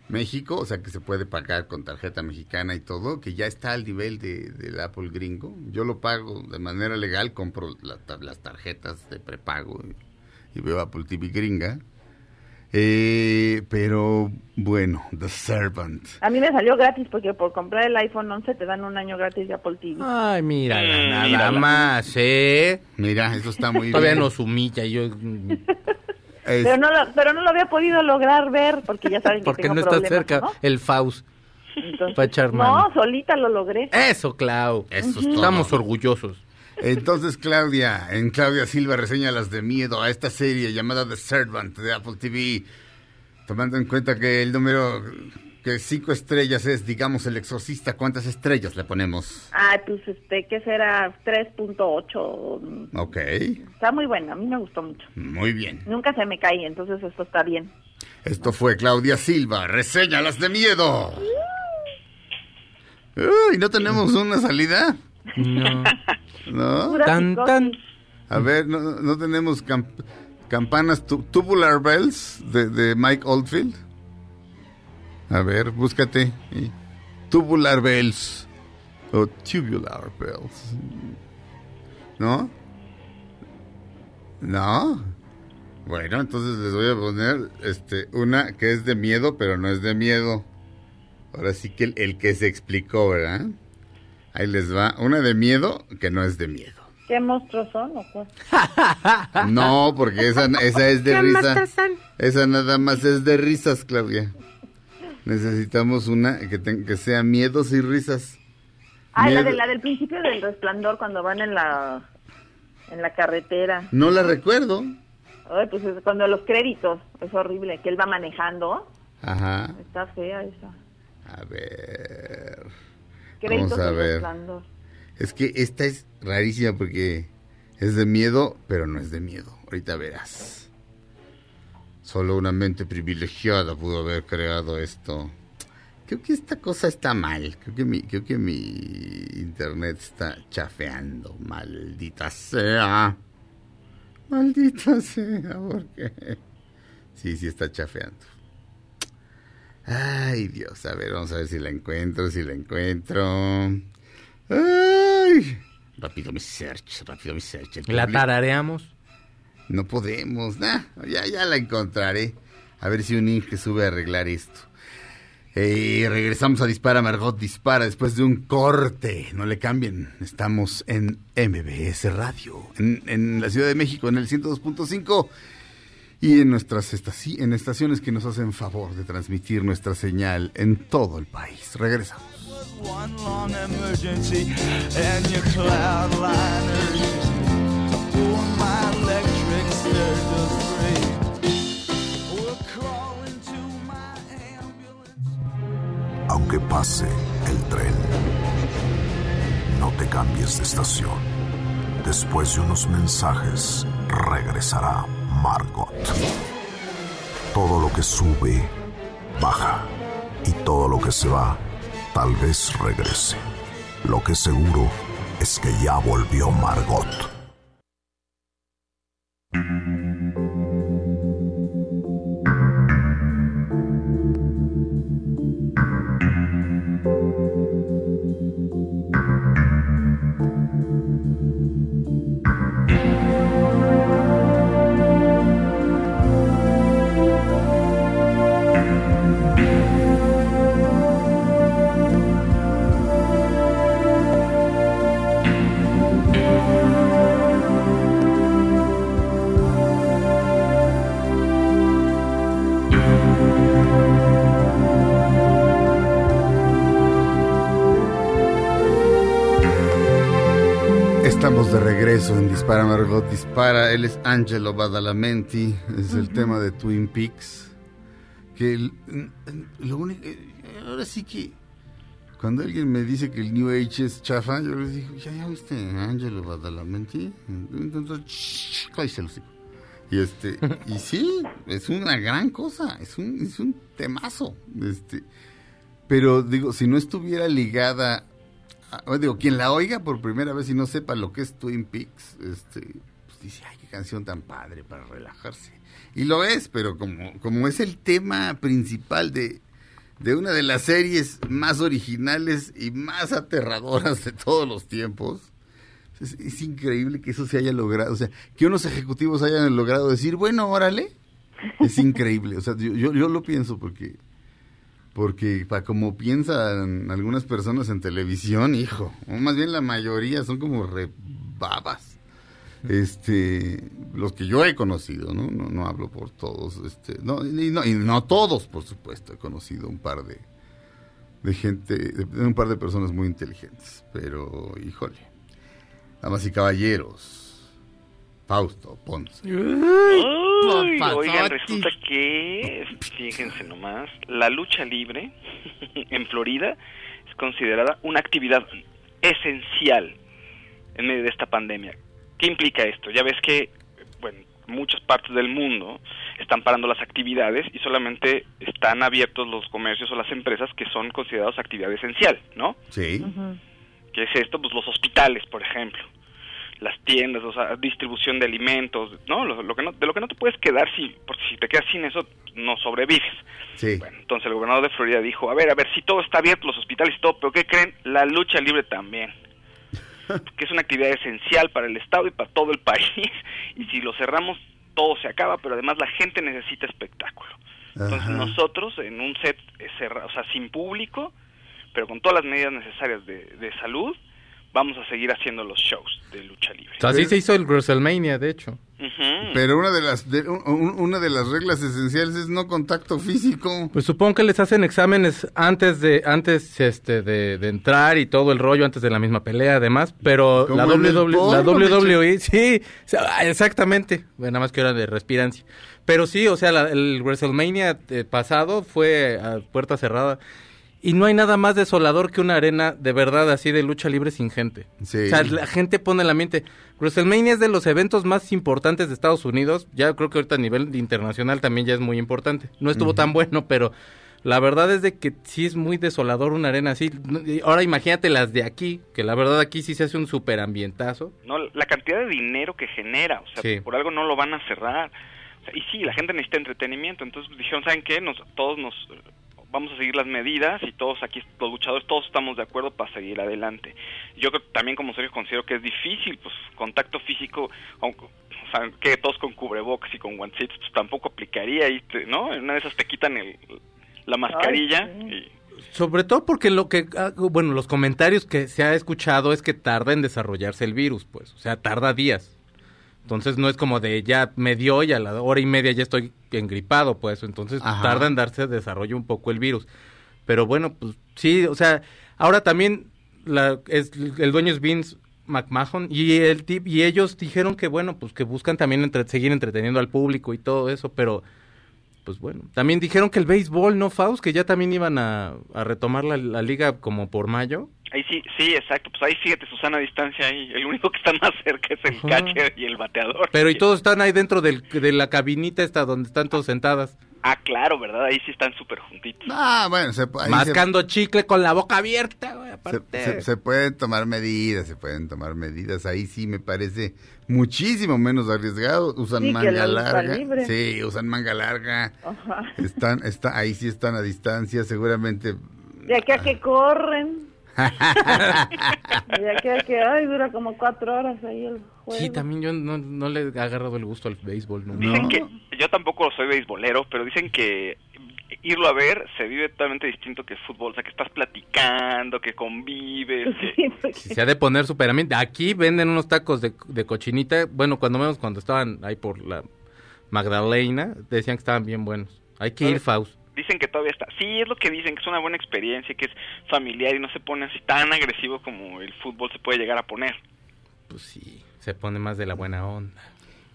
[SPEAKER 3] México, o sea que se puede pagar con tarjeta mexicana y todo, que ya está al nivel de, del Apple gringo. Yo lo pago de manera legal, compro la las tarjetas de prepago y, y veo Apple TV gringa. Eh, pero bueno, The Servant.
[SPEAKER 4] A mí me salió gratis porque por comprar el iPhone 11 te dan un año gratis de Apple TV.
[SPEAKER 5] Ay, mírala,
[SPEAKER 6] Mm,
[SPEAKER 5] nada
[SPEAKER 6] mírala.
[SPEAKER 5] más, ¿eh?
[SPEAKER 3] Mira, eso está muy
[SPEAKER 5] Todavía
[SPEAKER 3] bien.
[SPEAKER 5] nos humilla. Yo,
[SPEAKER 3] Es-
[SPEAKER 4] Pero no, lo, pero no lo había podido lograr ver porque ya saben que
[SPEAKER 5] porque
[SPEAKER 4] tengo
[SPEAKER 5] no está
[SPEAKER 4] problemas,
[SPEAKER 5] cerca
[SPEAKER 4] ¿no?
[SPEAKER 5] el Faust.
[SPEAKER 4] Entonces, no, solita lo logré.
[SPEAKER 5] Eso, Clau.
[SPEAKER 3] Eso es todo.
[SPEAKER 5] Estamos orgullosos.
[SPEAKER 3] Entonces, Claudia, en Claudia Silva reseña las de miedo a esta serie llamada The Servant de Apple TV, tomando en cuenta que el número que cinco estrellas es, digamos, el exorcista, ¿cuántas estrellas le ponemos?
[SPEAKER 4] Ay, pues este, ¿qué será? 3.8.
[SPEAKER 3] Ok,
[SPEAKER 4] Está muy buena, a mí me gustó mucho.
[SPEAKER 3] muy bien.
[SPEAKER 4] Nunca se me cae, entonces esto está bien.
[SPEAKER 3] Esto fue Claudia Silva, reseña las de miedo. Uy, ¿no tenemos una salida?
[SPEAKER 5] No.
[SPEAKER 3] ¿No?
[SPEAKER 5] Tan, tan.
[SPEAKER 3] A ver, ¿no, no tenemos camp- campanas tu- Tubular Bells de, de Mike Oldfield? A ver, búscate. Tubular Bells. O Tubular Bells. ¿No? ¿No? Bueno, entonces les voy a poner este, una que es de miedo, pero no es de miedo. Ahora sí que el, el que se explicó, ¿verdad? Ahí les va. Una de miedo que no es de miedo.
[SPEAKER 4] ¿Qué monstruos son o qué?
[SPEAKER 3] No, porque esa, esa es de risa. Esa nada más es de risas, Claudia. Necesitamos una que, ten- que sea miedos y risas.
[SPEAKER 4] Ah, la, de, la del principio del resplandor cuando van en la en la carretera.
[SPEAKER 3] No la recuerdo.
[SPEAKER 4] Ay, pues es cuando los créditos, es horrible, que él va manejando.
[SPEAKER 3] Ajá.
[SPEAKER 4] Está fea esa.
[SPEAKER 3] A ver.
[SPEAKER 4] Créditos
[SPEAKER 3] Vamos a
[SPEAKER 4] del
[SPEAKER 3] ver.
[SPEAKER 4] resplandor.
[SPEAKER 3] Es que esta es rarísima porque es de miedo, pero no es de miedo. Ahorita verás. Solo una mente privilegiada pudo haber creado esto. Creo que esta cosa está mal. Creo que mi, creo que mi internet está chafeando. Maldita sea. Maldita sea, porque sí, sí está chafeando. Ay, Dios, a ver, vamos a ver si la encuentro, si la encuentro. Ay, rápido mi search, rápido mi search.
[SPEAKER 5] La tarareamos.
[SPEAKER 3] No podemos, ya, ya la encontraré. A ver si un Inge sube a arreglar esto. Eh, regresamos a Dispara, Margot Dispara, después de un corte. No le cambien, estamos en MBS Radio, en, la Ciudad de México, en el 102.5 y en nuestras estaciones que nos hacen favor de transmitir nuestra señal en todo el país. Regresamos.
[SPEAKER 2] Pase el tren. No te cambies de estación. Después de unos mensajes, regresará Margot. Todo lo que sube, baja. Y todo lo que se va, tal vez regrese. Lo que seguro es que ya volvió Margot.
[SPEAKER 3] Regreso en Dispara Margot Dispara. Él es Angelo Badalamenti. Es el tema de Twin Peaks. Que el- lo único. eh, Ahora sí que. Cuando alguien me dice que el New Age es chafa, yo les digo, ¿ya, ya viste Angelo Badalamenti? Entonces. Y este, y sí, es una gran cosa, es un, es un temazo. Este, pero digo, si no estuviera ligada digo, quien la oiga por primera vez y no sepa lo que es Twin Peaks, este, pues dice, ay, qué canción tan padre para relajarse. Y lo es, pero como, como es el tema principal de, de una de las series más originales y más aterradoras de todos los tiempos, es, increíble que eso se haya logrado. O sea, que unos ejecutivos hayan logrado decir, bueno, órale, es increíble. O sea, yo, yo lo pienso porque porque para como piensan algunas personas en televisión, hijo, o más bien la mayoría son como rebabas. Este, los que yo he conocido, ¿no? No, no hablo por todos, este, no, y no, y no todos, por supuesto, he conocido un par de, de gente, un par de personas muy inteligentes, pero, híjole, damas y caballeros, Fausto Ponce.
[SPEAKER 6] Uy, oigan, resulta que, fíjense nomás, la lucha libre en Florida es considerada una actividad esencial en medio de esta pandemia. ¿Qué implica esto? Ya ves que, bueno, muchas partes del mundo están parando las actividades y solamente están abiertos los comercios o las empresas que son considerados actividad esencial, ¿no?
[SPEAKER 3] Sí.
[SPEAKER 6] ¿Qué es esto? Pues los hospitales, por ejemplo, las tiendas, o sea, distribución de alimentos, ¿no? Lo, lo que no de lo que no te puedes quedar si, porque si te quedas sin eso, no sobrevives.
[SPEAKER 3] Sí.
[SPEAKER 6] Bueno, entonces el gobernador de Florida dijo, a ver, a ver, si todo está abierto, los hospitales y todo, pero ¿qué creen? La lucha libre también. Que es una actividad esencial para el Estado y para todo el país. Y si lo cerramos, todo se acaba, pero además la gente necesita espectáculo. Entonces
[SPEAKER 3] Ajá.
[SPEAKER 6] nosotros en un set eh, cerrado, o sea, sin público, pero con todas las medidas necesarias de, de salud, vamos a seguir haciendo los shows de lucha libre.
[SPEAKER 5] Así se hizo el WrestleMania, de hecho.
[SPEAKER 3] Pero una de las de- un- un- una de las reglas esenciales es no contacto físico.
[SPEAKER 5] Pues supongo que les hacen exámenes antes de antes este de, de entrar y todo el rollo antes de la misma pelea además, pero la
[SPEAKER 3] el
[SPEAKER 5] WWE, la
[SPEAKER 3] porno,
[SPEAKER 5] WWE sí, o sea, exactamente, bueno, nada más que era de respirancia. Pero sí, o sea, la- el WrestleMania eh, pasado fue a puerta cerrada y no hay nada más desolador que una arena de verdad así de lucha libre sin gente.
[SPEAKER 3] Sí.
[SPEAKER 5] O sea, la gente pone en la mente. WrestleMania es de los eventos más importantes de Estados Unidos. Ya creo que ahorita a nivel internacional también ya es muy importante. No estuvo tan bueno, pero la verdad es de que sí es muy desolador una arena así. Ahora imagínate las de aquí, que la verdad aquí sí se hace un super ambientazo.
[SPEAKER 6] no la cantidad de dinero que genera, o sea,
[SPEAKER 5] Sí.
[SPEAKER 6] por algo no lo van a cerrar. O sea, y sí, la gente necesita entretenimiento, entonces dijeron, ¿saben qué? Nos, todos nos vamos a seguir las medidas y todos aquí, los luchadores, todos estamos de acuerdo para seguir adelante. Yo creo, también como Sergio considero que es difícil, pues contacto físico, aunque, o sea, que todos con cubrebocas y con guantes, pues tampoco aplicaría, y te- ¿no? En una de esas te quitan el, la mascarilla y...
[SPEAKER 5] Sobre todo porque lo que, ah, bueno, los comentarios que se ha escuchado es que tarda en desarrollarse el virus, pues, o sea, tarda días. Entonces no es como de ya me dio y a la hora y media ya estoy engripado, pues, entonces
[SPEAKER 3] Ajá.
[SPEAKER 5] tarda en darse desarrollo un poco el virus. Pero bueno, pues sí, o sea, ahora también la, es, el dueño es Vince McMahon y el tip, y ellos dijeron que bueno, pues que buscan también entre- seguir entreteniendo al público y todo eso, pero pues bueno. También dijeron que el béisbol, ¿no, Faust? Que ya también iban a, a retomar la, la liga como por mayo.
[SPEAKER 6] Ahí sí, sí, exacto. Pues ahí fíjate, Susana a distancia ahí. El único que está más cerca es el
[SPEAKER 5] Ajá.
[SPEAKER 6] catcher y el bateador.
[SPEAKER 5] Pero y todos están ahí dentro del, de la cabinita esta donde están todos sentadas.
[SPEAKER 6] Ah, claro, ¿verdad? Ahí sí están súper juntitos.
[SPEAKER 3] Ah, bueno, se, ahí se-
[SPEAKER 5] Mascando chicle con la boca abierta, güey,
[SPEAKER 3] se,
[SPEAKER 5] aparte.
[SPEAKER 3] se- se pueden tomar medidas, se pueden tomar medidas. Ahí sí me parece muchísimo menos arriesgado. Usan
[SPEAKER 4] Sí, que
[SPEAKER 3] manga
[SPEAKER 4] la
[SPEAKER 3] larga.
[SPEAKER 4] libre.
[SPEAKER 3] Sí, usan manga larga.
[SPEAKER 4] Ajá.
[SPEAKER 3] Están, está, ahí sí están a distancia, seguramente.
[SPEAKER 4] De aquí a que corren. De aquí a que, ay, dura como cuatro horas ahí el juego.
[SPEAKER 5] Sí, también yo no, no le he agarrado el gusto al béisbol nunca.
[SPEAKER 6] Dicen que, yo tampoco soy beisbolero, pero dicen que irlo a ver se vive totalmente distinto que el fútbol. O sea, que estás platicando, que convives, que...
[SPEAKER 5] Se ha de poner súper ambiente. Aquí venden unos tacos de, de cochinita. Bueno, cuando menos cuando estaban ahí por la Magdalena, decían que estaban bien buenos. Hay que ir, Faust.
[SPEAKER 6] Dicen que todavía está. Sí, es lo que dicen, que es una buena experiencia, que es familiar y no se pone así tan agresivo como el fútbol se puede llegar a poner.
[SPEAKER 5] Pues sí, se pone más de la buena onda.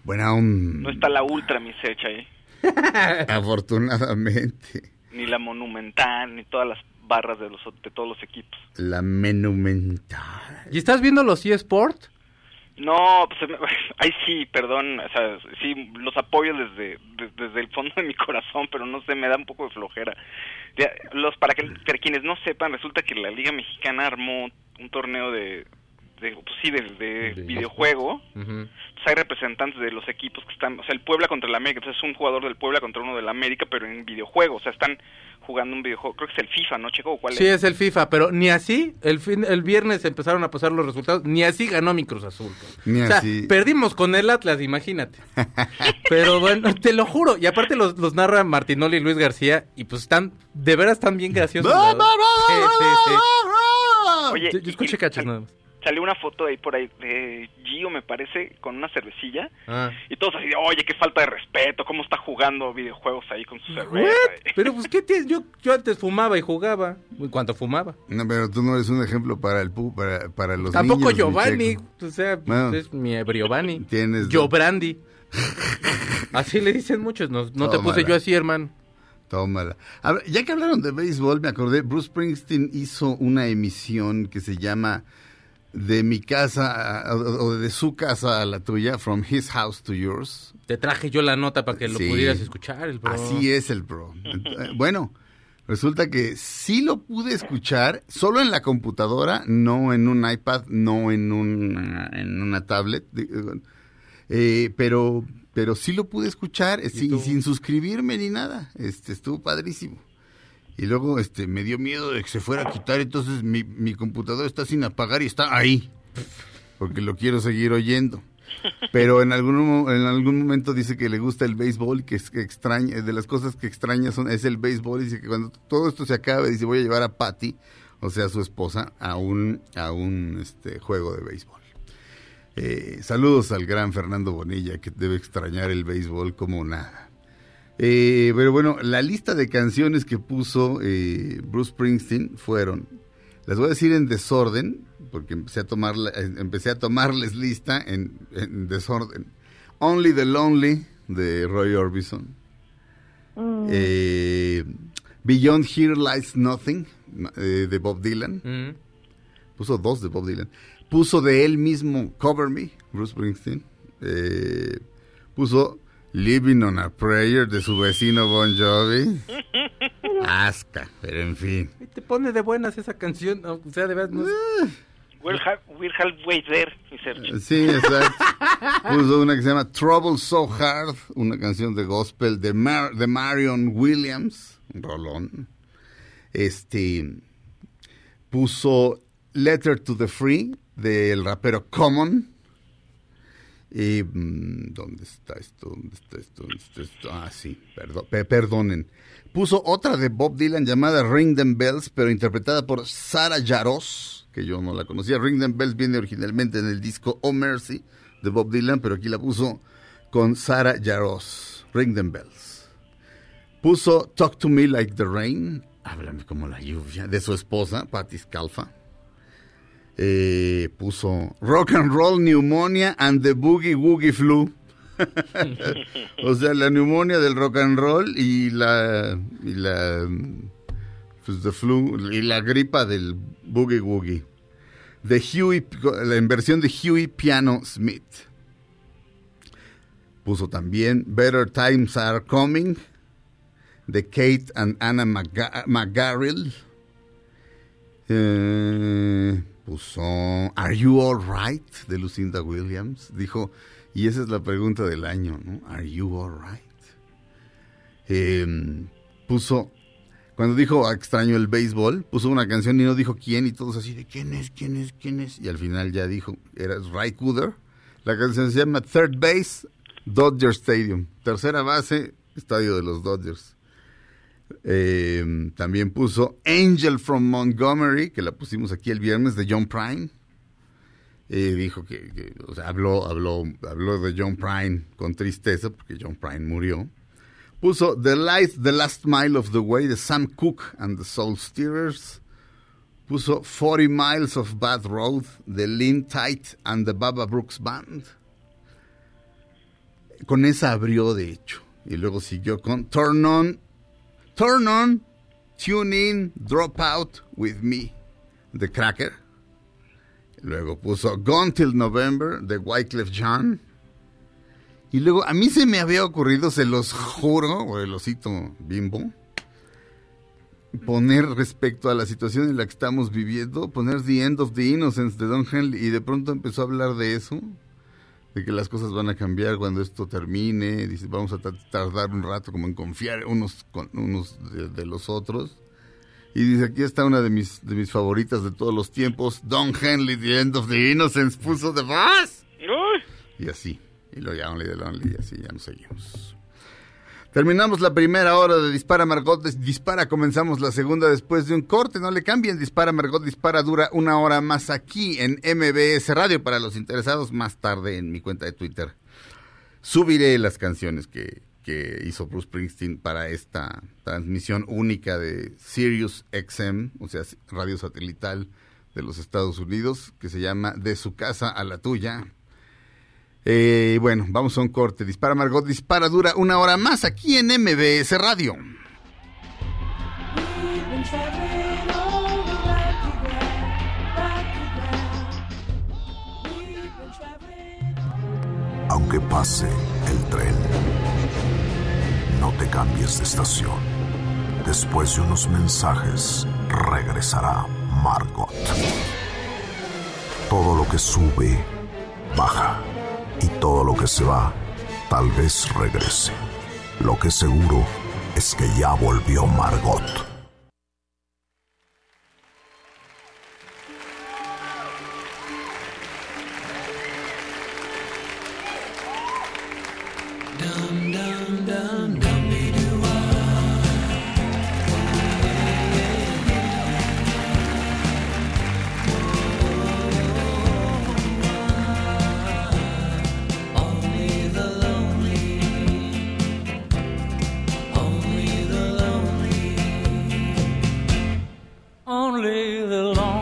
[SPEAKER 3] Buena onda.
[SPEAKER 6] No está la ultra mishecha ahí,
[SPEAKER 3] Afortunadamente.
[SPEAKER 6] ni la monumental, ni todas las barras de, los, de todos los equipos.
[SPEAKER 3] La monumental.
[SPEAKER 5] ¿Y estás viendo los eSport?
[SPEAKER 6] No, pues me- ahí sí, perdón, o sea, sí, los apoyo desde, de- desde el fondo de mi corazón, pero no sé, me da un poco de flojera. Los para, que, para quienes no sepan, resulta que la Liga Mexicana armó un torneo de, de pues sí, de, de
[SPEAKER 5] De
[SPEAKER 6] videojuego. Pues hay representantes de los equipos que están, o sea, el Puebla contra el América, entonces es un jugador del Puebla contra uno del América, pero en videojuego, o sea, están jugando un videojuego, creo que es el FIFA, ¿no, Checo? ¿O ¿Cuál
[SPEAKER 5] Sí,
[SPEAKER 6] es?
[SPEAKER 5] es el FIFA, pero ni así, el fin, el viernes empezaron a pasar los resultados, ni así ganó mi Cruz Azul.
[SPEAKER 3] Ni
[SPEAKER 5] o sea,
[SPEAKER 3] así.
[SPEAKER 5] perdimos con el Atlas, imagínate. pero bueno, te lo juro, y aparte los, los narra Martinoli y Luis García, y pues están, de veras están bien graciosos.
[SPEAKER 6] Oye,
[SPEAKER 5] Yo, yo escuché
[SPEAKER 6] y-
[SPEAKER 5] cachos nada más.
[SPEAKER 6] Salió una foto ahí por ahí de Gio, me parece, con una cervecilla.
[SPEAKER 5] Ah.
[SPEAKER 6] Y todos así de, oye, qué falta de respeto, cómo está jugando videojuegos ahí con su cerveza.
[SPEAKER 5] What? Pero pues, ¿qué tienes? Yo, yo antes fumaba y jugaba, cuando fumaba.
[SPEAKER 3] No, pero tú no eres un ejemplo para el pu- para, para los
[SPEAKER 5] Tampoco
[SPEAKER 3] niños,
[SPEAKER 5] Giovanni, o sea, pues,
[SPEAKER 3] Bueno.
[SPEAKER 5] es mi Ebriovani.
[SPEAKER 3] Tienes-
[SPEAKER 5] Giovanni. Así le dicen muchos, no, no te puse yo así, hermano.
[SPEAKER 3] Tómala. A ver, ya que hablaron de béisbol, me acordé, Bruce Springsteen hizo una emisión que se llama De mi casa, o de su casa a la tuya, From His House to Yours.
[SPEAKER 5] Te traje yo la nota para que lo
[SPEAKER 3] Sí.
[SPEAKER 5] pudieras escuchar, el bro.
[SPEAKER 3] Así es el bro. Eh, Bueno, resulta que sí lo pude escuchar, solo en la computadora, no en un iPad, no en, un, en una tablet, digo, eh, pero, pero sí lo pude escuchar eh, y sin suscribirme ni nada. Este, estuvo padrísimo. Y luego este, me dio miedo de que se fuera a quitar, entonces mi, mi está sin apagar y está ahí, porque lo quiero seguir oyendo. Pero en algún, en algún momento dice que le gusta el béisbol, que es que extraña, de las cosas que extraña son, es el béisbol. Dice que cuando todo esto se acabe, dice voy a llevar a Patty, o sea, su esposa, a un, a un este, juego de béisbol. Eh, saludos al gran Fernando Bonilla, que debe extrañar el béisbol como nada. Eh, pero bueno, la lista de canciones que puso eh, Bruce Springsteen fueron, las voy a decir en desorden, porque empecé a, tomarla- eh, empecé a tomarles lista en, en desorden. Only the Lonely, de Roy Orbison. Eh, Beyond Here Lies Nothing, eh, de Bob Dylan.
[SPEAKER 5] Mm.
[SPEAKER 3] Puso dos de Bob Dylan. Puso de él mismo Cover Me, Bruce Springsteen. Eh, puso Living on a Prayer de su vecino Bon Jovi. Asca, pero en fin.
[SPEAKER 5] Y Te pone de buenas esa canción, o sea, de verdad. no es-
[SPEAKER 6] We're, ha- we're halfway there, mi Sergio.
[SPEAKER 3] Sí, exacto. Puso una que se llama Trouble So Hard, una canción de gospel de, Mar- de Marion Williams, un rolón. Este puso Letter to the Free del rapero Common. Mm, ¿Dónde está esto? ¿Dónde está esto? ¿Dónde está esto? Ah, sí, perdón, pe- perdonen. Puso otra de Bob Dylan llamada Ring Them Bells, pero interpretada por Sara Yaros, que yo no la conocía. Ring Them Bells viene originalmente en el disco Oh Mercy de Bob Dylan, pero aquí la puso con Sara Yaros. Ring Them Bells. Puso Talk to Me Like the Rain, háblame como la lluvia, de su esposa, Patti Scalfa. Eh, puso Rock and Roll Pneumonia and the Boogie Woogie Flu. o sea, la neumonía del rock and roll y la y la pues, the flu y la gripa del boogie woogie. De Huey, la inversión de Huey Piano Smith. Puso también Better Times Are Coming de Kate and Anna McGa- McGarrell. Eh, puso Are You Alright de Lucinda Williams. Dijo, y esa es la pregunta del año, ¿no? Are You Alright? Eh, puso, cuando dijo "Ah, extraño el béisbol, puso una canción y no dijo quién y todos así de quién es, quién es, quién es. Y al final ya dijo, era Ray Cooder. La canción se llama Third Base, Dodger Stadium. Tercera base, estadio de los Dodgers. Eh, también puso Angel from Montgomery, que la pusimos aquí el viernes, de John Prine. Eh, dijo que, habló, habló, habló de John Prine con tristeza, porque John Prine murió. Puso The Light, The Last Mile of the Way, de Sam Cooke and the Soul Steerers. Puso 40 Miles of Bad Road, de Lynn Tight and the Baba Brooks Band. Con esa abrió, de hecho. Y luego siguió con Turn On, Turn On, Tune In, Drop Out With Me, de Cracker. Luego puso Gone Till November, de Wyclef Jean. Y luego, a mí se me había ocurrido, se los juro, o el osito bimbo, poner respecto a la situación en la que estamos viviendo, poner The End of the Innocence de Don Henley, y de pronto empezó a hablar de eso, de que las cosas van a cambiar cuando esto termine, dice, vamos a ta- tardar un rato como en confiar unos con unos de, de los otros. Y dice, aquí está una de mis, de mis favoritas de todos los tiempos, Don Henley, The End of the Innocence, puso de voz. Y así. Y lo ya Only the Lonely, y así ya nos seguimos. Terminamos la primera hora de Dispara Margot. Dispara, comenzamos la segunda después de un corte. No le cambien. Dispara Margot, Dispara dura una hora más aquí en MBS Radio. Para los interesados, más tarde en mi cuenta de Twitter. Subiré las canciones que, que hizo Bruce Springsteen para esta transmisión única de Sirius XM, o sea, radio satelital de los Estados Unidos, que se llama De su casa a la tuya. Eh, bueno, vamos a un corte. Dispara Margot, dispara dura una hora más aquí en MBS Radio.
[SPEAKER 2] Aunque pase el tren, no te cambies de estación. Después de unos mensajes, regresará Margot. Todo lo que sube, baja. Y todo lo que se va, tal vez regrese. Lo que seguro es que ya volvió Margot.
[SPEAKER 9] Only the lonely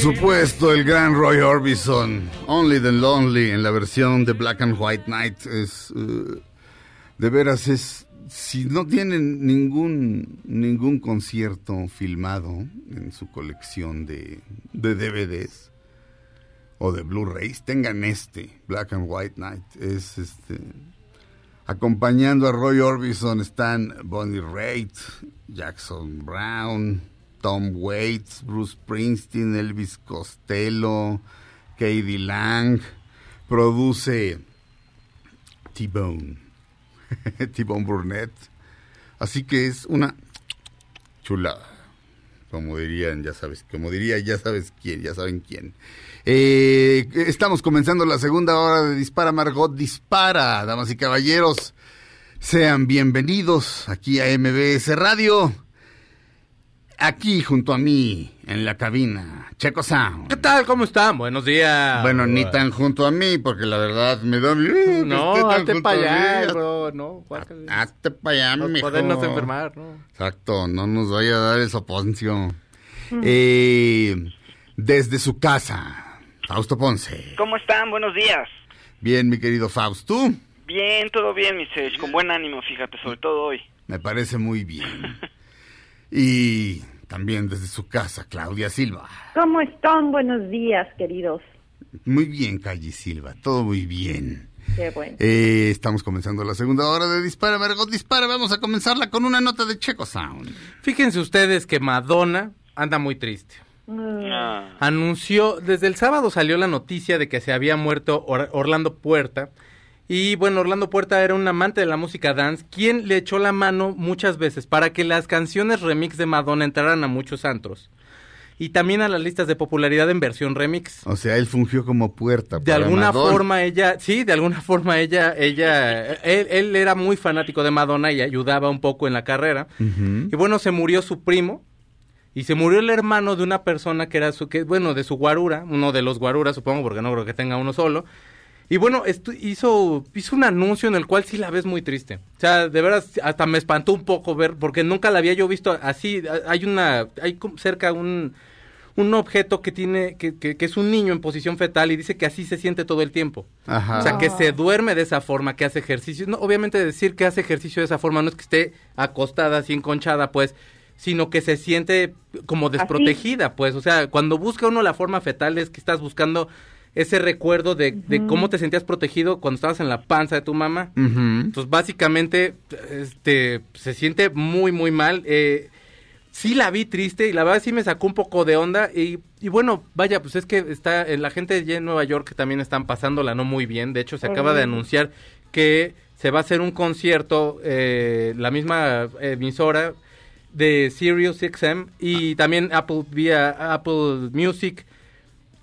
[SPEAKER 3] supuesto, el gran Roy Orbison, Only the Lonely, en la versión de Black and White Night, es, eh, de veras es, si no tienen ningún, ningún concierto filmado en su colección de, de DVDs o de Blu-rays, tengan este, Black and White Night, es este, acompañando a Roy Orbison están Bonnie Raitt, Jackson Brown, Tom Waits, Bruce Springsteen, Elvis Costello, Katie Lang, produce T-Bone, T-Bone Burnett. Así que es una chulada, como dirían, ya sabes, como diría, ya sabes quién, ya saben quién. Eh, estamos comenzando la segunda hora de Dispara Margot Dispara, damas y caballeros. Sean bienvenidos aquí a MBS Radio. Aquí junto a mí, en la cabina, Checo Sound.
[SPEAKER 5] ¿Qué tal? ¿Cómo están? Buenos días.
[SPEAKER 3] Bueno, ni tan junto a mí, porque la verdad me da miedo.
[SPEAKER 5] No, hazte para allá, bro. No.
[SPEAKER 3] Hazte para allá,
[SPEAKER 5] Nos
[SPEAKER 3] mijo.
[SPEAKER 5] podernos enfermar, ¿no?
[SPEAKER 3] Exacto, no nos vaya a dar el soponcio. Eh, desde su casa, Fausto Ponce.
[SPEAKER 6] ¿Cómo están? Buenos días.
[SPEAKER 3] Bien, mi querido Fausto,
[SPEAKER 6] Bien, todo bien, mi Sage, con buen ánimo, fíjate, sobre todo hoy.
[SPEAKER 3] me parece muy bien. Y también desde su casa, Claudia Silva.
[SPEAKER 4] ¿Cómo están? Buenos días, queridos.
[SPEAKER 3] Muy bien, Calle Silva, todo muy bien.
[SPEAKER 4] Qué bueno.
[SPEAKER 3] Eh, estamos comenzando la segunda hora de Dispara, Margot Dispara. Vamos a comenzarla con una nota de Checo Sound.
[SPEAKER 5] Fíjense ustedes que Madonna anda muy triste.
[SPEAKER 4] Mm,
[SPEAKER 5] Anunció, desde el sábado salió la noticia de que se había muerto Or- Orlando Puerta. Y bueno, Orlando Puerta era un amante de la música dance, quien le echó la mano muchas veces para que las canciones remix de Madonna entraran a muchos antros. Y también a las listas de popularidad en versión remix.
[SPEAKER 3] O sea, él fungió como puerta.
[SPEAKER 5] De
[SPEAKER 3] para
[SPEAKER 5] alguna
[SPEAKER 3] Madonna.
[SPEAKER 5] forma ella, sí, de alguna forma ella, ella, él, él era muy fanático de Madonna y ayudaba un poco en la carrera. Y bueno, se murió su primo y se murió el hermano de una persona que era su, que, bueno, de su guarura, uno de los guaruras, supongo, porque no creo que tenga uno solo. Y bueno, hizo, hizo un anuncio en el cual sí la ves muy triste. O sea, de veras, hasta me espantó un poco ver, porque nunca la había yo visto así. Hay una, hay cerca un, un objeto que tiene, que, que, que es un niño en posición fetal y dice que así se siente todo el tiempo.
[SPEAKER 3] Ajá.
[SPEAKER 5] O sea, que se duerme de esa forma, que hace ejercicio. No, obviamente decir que hace ejercicio de esa forma no es que esté acostada así enconchada, pues, sino que se siente como desprotegida, pues. O sea, cuando busca uno la forma fetal es que estás buscando ese recuerdo de, de cómo te sentías protegido cuando estabas en la panza de tu mamá.
[SPEAKER 3] Ujú.
[SPEAKER 5] Entonces, básicamente, este, se siente muy, muy mal. Eh, sí la vi triste y la verdad sí me sacó un poco de onda. Y, y bueno, vaya, pues es que está eh, la gente allá en Nueva York que también están pasándola no muy bien. De hecho, se acaba de anunciar que se va a hacer un concierto, eh, la misma emisora de Sirius XM y también Apple vía Apple Music.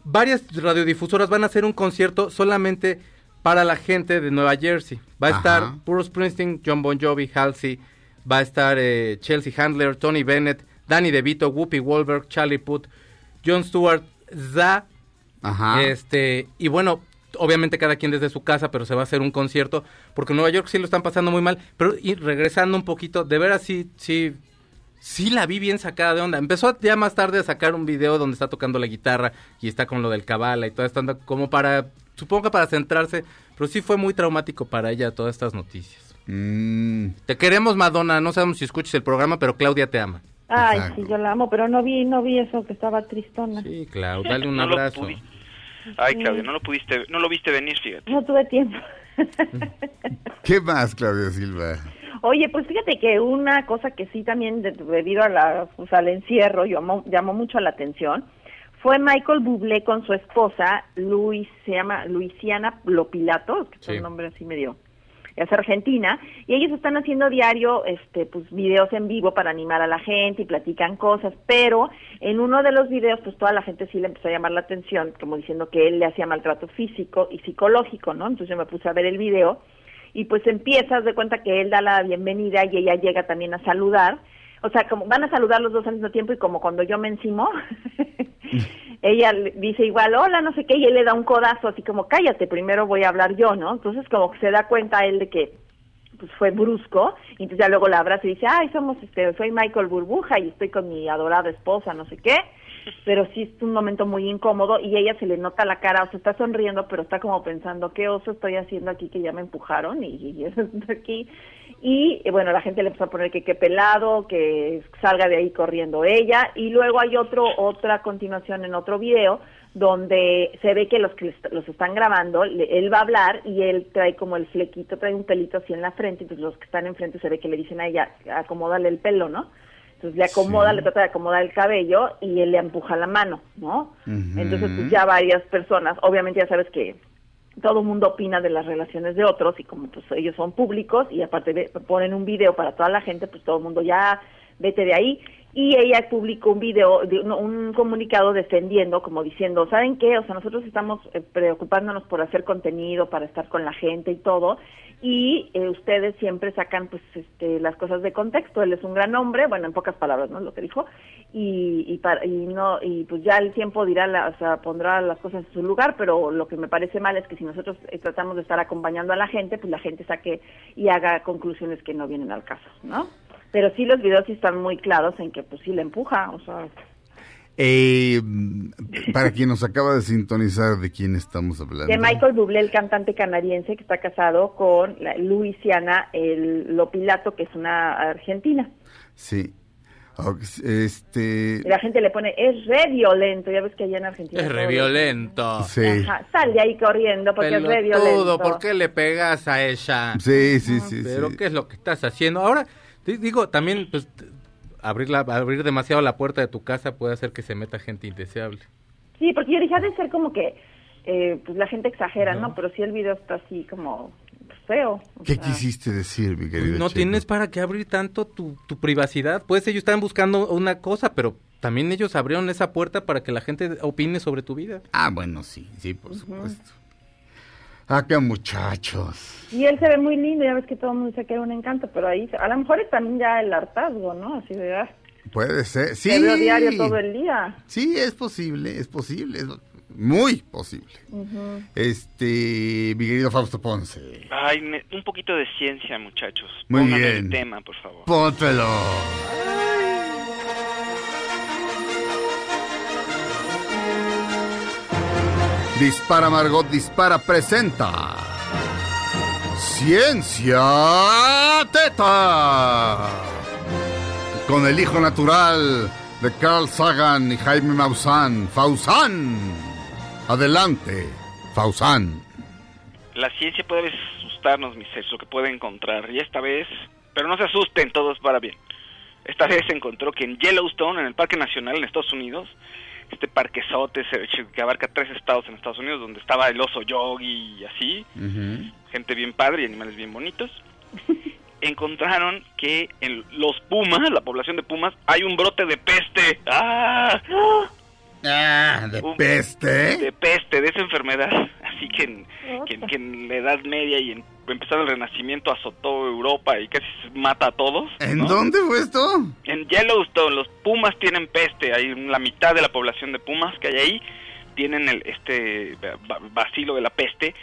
[SPEAKER 5] Varias radiodifusoras van a hacer un concierto solamente para la gente de Nueva Jersey. Va a
[SPEAKER 3] Ajá.
[SPEAKER 5] estar Bruce Springsteen, John Bon Jovi, Halsey, va a estar eh, Chelsea Handler, Tony Bennett, Danny DeVito, Whoopi Goldberg, Charlie Puth, Jon Stewart, Za,
[SPEAKER 3] Ajá.
[SPEAKER 5] este, y bueno, obviamente cada quien desde su casa, pero se va a hacer un concierto, porque en Nueva York sí lo están pasando muy mal, pero y regresando un poquito, de veras sí, sí, sí la vi bien sacada de onda. Empezó ya más tarde a sacar un video donde está tocando la guitarra y está con lo del cabala y toda esta onda, como para, supongo que para centrarse, pero sí fue muy traumático para ella todas estas noticias.
[SPEAKER 3] Mm,
[SPEAKER 5] Te queremos, Madonna, no sabemos si escuches el programa, pero Claudia te ama.
[SPEAKER 4] Ay,
[SPEAKER 3] Exacto.
[SPEAKER 4] sí, yo la amo, pero no vi, no vi eso que estaba tristona.
[SPEAKER 5] Sí, Claudia, dale un
[SPEAKER 6] No lo
[SPEAKER 5] abrazo.
[SPEAKER 6] Ay, Claudia, no lo pudiste, no lo viste venir, fíjate.
[SPEAKER 4] No tuve tiempo.
[SPEAKER 3] ¿Qué más, Claudia Silva?
[SPEAKER 4] Oye, pues fíjate que una cosa que sí también de- debido a la, pues, al encierro llamó, llamó mucho la atención fue Michael Bublé con su esposa, Luis, se llama Luisiana Lopilato, que es un nombre así medio, es argentina, y ellos están haciendo diario, este, pues videos en vivo para animar a la gente y platican cosas, pero en uno de los videos, pues toda la gente sí le empezó a llamar la atención, como diciendo que él le hacía maltrato físico y psicológico, ¿no? Entonces yo me puse a ver el video y pues empiezas de cuenta que él da la bienvenida y ella llega también a saludar. O sea, como van a saludar los dos al mismo tiempo y como cuando yo me encimo, ella dice igual, hola, no sé qué, y él le da un codazo así como, cállate, primero voy a hablar yo, ¿no? Entonces como que se da cuenta él de que pues fue brusco, y entonces ya luego la abraza y dice, ay, somos, este, soy Michael Burbuja y estoy con mi adorada esposa, no sé qué. Pero sí es un momento muy incómodo y ella se le nota la cara, o sea, está sonriendo, pero está como pensando, ¿qué oso estoy haciendo aquí que ya me empujaron y, yo estoy aquí? Y eh, bueno, la gente le empezó a poner que qué pelado, que salga de ahí corriendo ella. Y luego hay otro, otra continuación en otro video donde se ve que los que los están grabando, él va a hablar y él trae como el flequito, trae un pelito así en la frente, entonces los que están enfrente se ve que le dicen a ella, acomódale el pelo, ¿no? Entonces le acomoda,
[SPEAKER 3] Sí.
[SPEAKER 4] le trata de acomodar el cabello y él le empuja la mano, ¿no? Entonces pues ya varias personas, obviamente ya sabes que todo el mundo opina de las relaciones de otros y como pues ellos son públicos y aparte de- ponen un video para toda la gente, pues todo el mundo ya vete de ahí. Y ella publicó un video, un comunicado defendiendo, como diciendo, ¿saben qué? O sea, nosotros estamos eh, preocupándonos por hacer contenido, para estar con la gente y todo, y eh, ustedes siempre sacan pues este, las cosas de contexto. Él es un gran hombre, bueno, en pocas palabras, ¿no? Lo que dijo, y, y, para- y no y pues ya el tiempo dirá, la- o sea, pondrá las cosas en su lugar, pero lo que me parece mal es que si nosotros eh, tratamos de estar acompañando a la gente, pues la gente saque y haga conclusiones que no vienen al caso, ¿no? Pero sí los videos sí están muy claros en que pues sí le empuja, o sea,
[SPEAKER 3] Eh, para quien nos acaba de sintonizar, ¿de quién estamos hablando?
[SPEAKER 4] de Michael Bublé, el cantante canadiense que está casado con la Luisiana el Lopilato, que es una argentina.
[SPEAKER 3] Sí. Ok, Este.
[SPEAKER 4] Y la gente le pone, es re violento, ya ves que allá en Argentina...
[SPEAKER 5] Es re
[SPEAKER 4] todo-
[SPEAKER 5] violento.
[SPEAKER 3] Sí.
[SPEAKER 4] Ajá, sal de ahí corriendo porque es re
[SPEAKER 5] Pelotudo,
[SPEAKER 4] violento.
[SPEAKER 5] ¿por qué le pegas a ella?
[SPEAKER 3] Sí, sí, sí.
[SPEAKER 5] Pero
[SPEAKER 3] sí.
[SPEAKER 5] ¿qué es lo que estás haciendo? Ahora, digo, también, pues, abrir, la, abrir demasiado la puerta de tu casa puede hacer que se meta gente indeseable.
[SPEAKER 4] Sí, porque yo dije, ha de ser como que eh, pues la gente exagera, ¿no? Pero sí el video está así como feo. o
[SPEAKER 3] ¿Qué
[SPEAKER 4] sea.
[SPEAKER 3] quisiste decir, mi querido
[SPEAKER 5] No tienes para qué abrir tanto tu, tu privacidad. Pues ellos están buscando una cosa, pero también ellos abrieron esa puerta para que la gente opine sobre tu vida.
[SPEAKER 3] Ah, bueno, sí, sí, por supuesto. Ah, qué muchachos.
[SPEAKER 4] Y él se ve muy lindo, ya ves que todo el mundo dice que era un encanto, pero ahí a lo mejor es también ya el hartazgo, ¿no? Así de, ah,
[SPEAKER 3] Puede ser. Sí.
[SPEAKER 4] te veo diario todo el día.
[SPEAKER 3] Sí, es posible, es posible, es muy posible. Este, mi querido Fausto Ponce.
[SPEAKER 6] Ay, ne- un poquito de ciencia, muchachos.
[SPEAKER 3] Muy
[SPEAKER 6] Pónganme
[SPEAKER 3] bien.
[SPEAKER 6] el tema, por favor.
[SPEAKER 3] Póntelo. Dispara Margot, dispara, presenta. Ciencia Teta. Con el hijo natural de Carl Sagan y Jaime Maussan, Fausan. Adelante, Fausan.
[SPEAKER 6] La ciencia puede asustarnos, mis lo que puede encontrar. Y esta vez, pero no se asusten, todo es para bien. Esta vez se encontró que en Yellowstone, en el Parque Nacional en Estados Unidos, este parquezote que abarca tres estados en Estados Unidos, donde estaba el oso yogi y así, gente bien padre y animales bien bonitos, encontraron que en los pumas, la población de pumas, hay un brote de peste. ¡Ah!
[SPEAKER 3] Ah, de
[SPEAKER 6] Un-
[SPEAKER 3] peste.
[SPEAKER 6] De peste, de esa enfermedad. Así que en, que, que en la Edad Media y en empezar el Renacimiento azotó Europa y casi se mata a todos.
[SPEAKER 3] ¿En dónde fue esto?
[SPEAKER 6] En Yellowstone los pumas tienen peste, hay la mitad de la población de pumas que hay ahí tienen el este bacilo de la peste.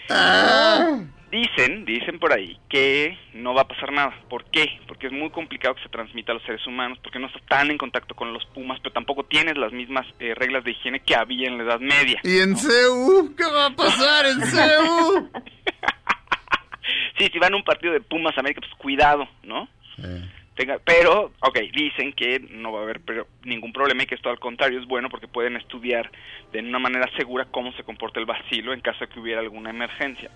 [SPEAKER 6] Dicen, dicen por ahí que no va a pasar nada. ¿Por qué? Porque es muy complicado que se transmita a los seres humanos, porque no estás tan en contacto con los pumas, pero tampoco tienes las mismas eh, reglas de higiene que había en la Edad Media.
[SPEAKER 3] ¿Y en CEU? ¿Qué va a pasar en CEU?
[SPEAKER 6] Sí, si van a un partido de Pumas América, pues cuidado, ¿no? Tenga, pero, ok, dicen que no va a haber pero, ningún problema y que esto al contrario es bueno porque pueden estudiar de una manera segura cómo se comporta el vacilo en caso de que hubiera alguna emergencia.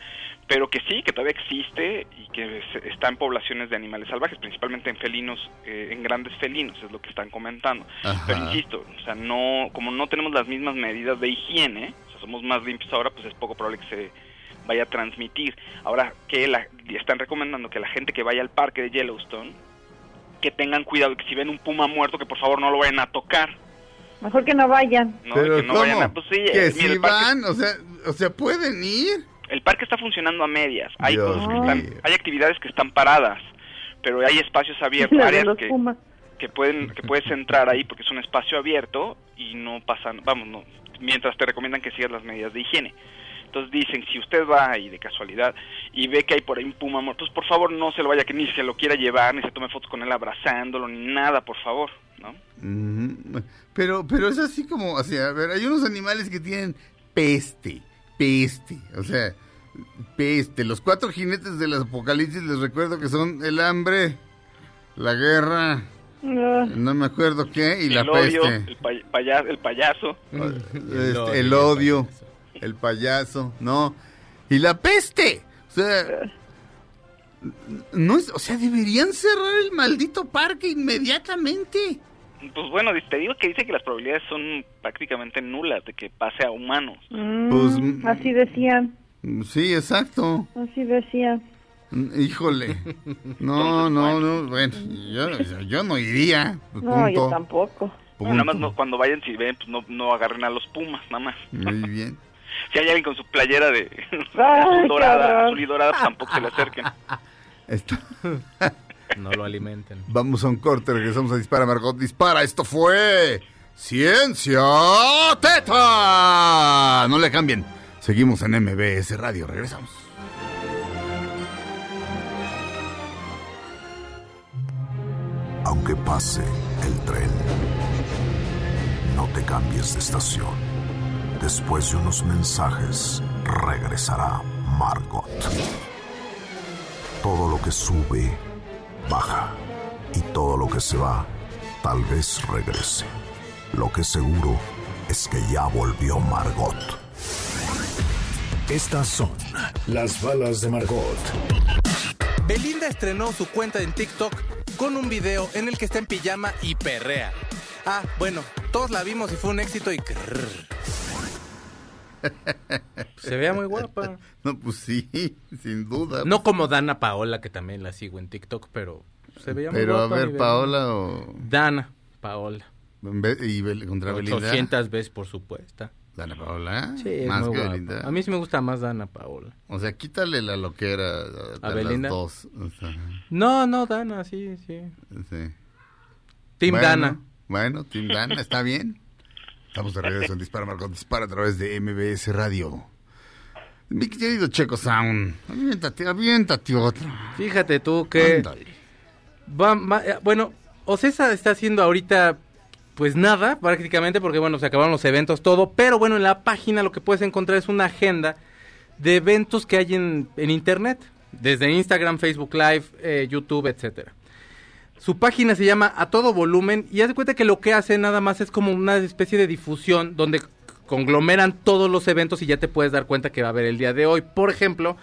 [SPEAKER 6] Pero que sí, que todavía existe y que está en poblaciones de animales salvajes, principalmente en felinos, eh, en grandes felinos, es lo que están comentando.
[SPEAKER 3] Ajá.
[SPEAKER 6] Pero insisto, o sea, no, como no tenemos las mismas medidas de higiene, o sea, somos más limpios ahora, pues es poco probable que se vaya a transmitir. Ahora que la, están recomendando que la gente que vaya al parque de Yellowstone, que tengan cuidado, que si ven un puma muerto, que por favor no lo vayan a tocar.
[SPEAKER 4] Mejor que no vayan.
[SPEAKER 6] ¿no?
[SPEAKER 3] Pero
[SPEAKER 6] que no
[SPEAKER 3] ¿cómo?
[SPEAKER 6] vayan a... Pues sí,
[SPEAKER 3] que
[SPEAKER 6] eh, mira, parque,
[SPEAKER 3] van, o sea, o sea, pueden ir.
[SPEAKER 6] el parque está funcionando a medias. Hay,
[SPEAKER 3] Dios
[SPEAKER 6] cosas que están, hay actividades que están paradas, pero hay espacios abiertos, áreas que, que pueden que puedes entrar ahí porque es un espacio abierto y no pasan, vamos, no, mientras te recomiendan que sigas las medidas de higiene. Entonces dicen, si usted va ahí de casualidad y ve que hay por ahí un puma muerto, pues por favor no se lo vaya, que ni se lo quiera llevar, ni se tome fotos con él abrazándolo, ni nada, por favor, ¿no?
[SPEAKER 3] Pero, pero es así como, o sea, a ver, hay unos animales que tienen peste, peste, o sea, peste. Los cuatro jinetes del apocalipsis les recuerdo que son el hambre, la guerra, no me acuerdo qué, y la
[SPEAKER 6] el odio,
[SPEAKER 3] peste.
[SPEAKER 6] el, pay- paya- el payaso.
[SPEAKER 3] Este, el odio, el payaso, no, y la peste. O sea, no es, o sea, deberían cerrar el maldito parque inmediatamente.
[SPEAKER 6] Pues bueno, te digo que dice que las probabilidades son prácticamente nulas de que pase a humanos.
[SPEAKER 4] Mm,
[SPEAKER 3] Pues,
[SPEAKER 4] así decían,
[SPEAKER 3] Sí, exacto.
[SPEAKER 4] así decían.
[SPEAKER 3] Mm, Híjole. No, no, no. Bueno, yo, yo no iría.
[SPEAKER 4] No, yo tampoco.
[SPEAKER 6] Bueno, nada más no, cuando vayan, si ven, pues no, no agarren a los pumas, nada más.
[SPEAKER 3] Muy bien.
[SPEAKER 6] Si hay alguien con su playera de
[SPEAKER 4] Ay,
[SPEAKER 6] dorada, azul y dorada, pues tampoco se le acerquen.
[SPEAKER 3] Esto-
[SPEAKER 5] No lo alimenten.
[SPEAKER 3] Vamos a un corte, regresamos a Dispara, Margot Dispara. Esto fue Ciencia Teta. No le cambien. Seguimos en MBS Radio, regresamos.
[SPEAKER 2] Aunque pase el tren, no te cambies de estación. Después de unos mensajes, regresará Margot. Todo lo que sube, baja. Y todo lo que se va, tal vez regrese. Lo que seguro es que ya volvió Margot.
[SPEAKER 1] Estas son las balas de Margot.
[SPEAKER 10] Belinda estrenó su cuenta en TikTok con un video en el que está en pijama y perrea. Ah, bueno, todos la vimos y fue un éxito y... crrr.
[SPEAKER 5] Se vea muy guapa.
[SPEAKER 3] No, pues sí, sin duda.
[SPEAKER 5] No como Dana Paola, que también la sigo en TikTok, pero se veía muy
[SPEAKER 3] Pero a
[SPEAKER 5] guapa.
[SPEAKER 3] ver,
[SPEAKER 5] mi Belinda.
[SPEAKER 3] Paola o.
[SPEAKER 5] Dana Paola.
[SPEAKER 3] Y contra Belinda.
[SPEAKER 5] 800 veces, por supuesto.
[SPEAKER 3] Dana Paola.
[SPEAKER 5] Sí, es
[SPEAKER 3] Más
[SPEAKER 5] muy
[SPEAKER 3] que
[SPEAKER 5] guapa.
[SPEAKER 3] Belinda.
[SPEAKER 5] A mí sí me gusta más Dana Paola.
[SPEAKER 3] O sea, quítale la loquera a,
[SPEAKER 5] ¿A
[SPEAKER 3] a
[SPEAKER 5] Belinda?
[SPEAKER 3] las dos. O sea,
[SPEAKER 5] No, no, Dana, sí, sí.
[SPEAKER 3] sí.
[SPEAKER 5] Team
[SPEAKER 3] Bueno,
[SPEAKER 5] Dana.
[SPEAKER 3] Bueno, Team Dana, está bien. Estamos de regreso en Dispara Margot Dispara a través de MBS Radio. Mi querido Checo Sound, aviéntate, aviéntate otra.
[SPEAKER 5] Fíjate tú que... Va- eh, bueno, Ocesa está haciendo ahorita pues nada prácticamente porque bueno, se acabaron los eventos, todo, pero bueno, en la página lo que puedes encontrar es una agenda de eventos que hay en, en internet, desde Instagram, Facebook Live, eh, YouTube, etcétera. Su página se llama A Todo Volumen y haz de cuenta que lo que hace nada más es como una especie de difusión donde conglomeran todos los eventos y ya te puedes dar cuenta que va a haber el día de hoy. Por ejemplo,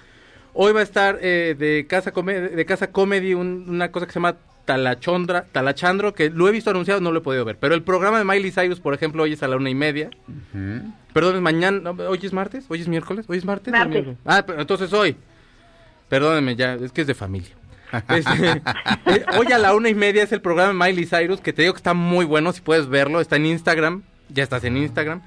[SPEAKER 5] hoy va a estar eh, de Casa Comedy, de Casa Comedy un- una cosa que se llama Talachondra, Talachandro, que lo he visto anunciado, no lo he podido ver. Pero el programa de Miley Cyrus, por ejemplo, hoy es a la una y media. Perdón, es mañana, no, hoy es martes, hoy es miércoles, hoy es martes. Ah, pero entonces hoy. Perdónenme ya, es que es de familia. Este, eh, hoy a la una y media es el programa de Miley Cyrus, que te digo que está muy bueno, si puedes verlo, está en Instagram, ya estás en Instagram.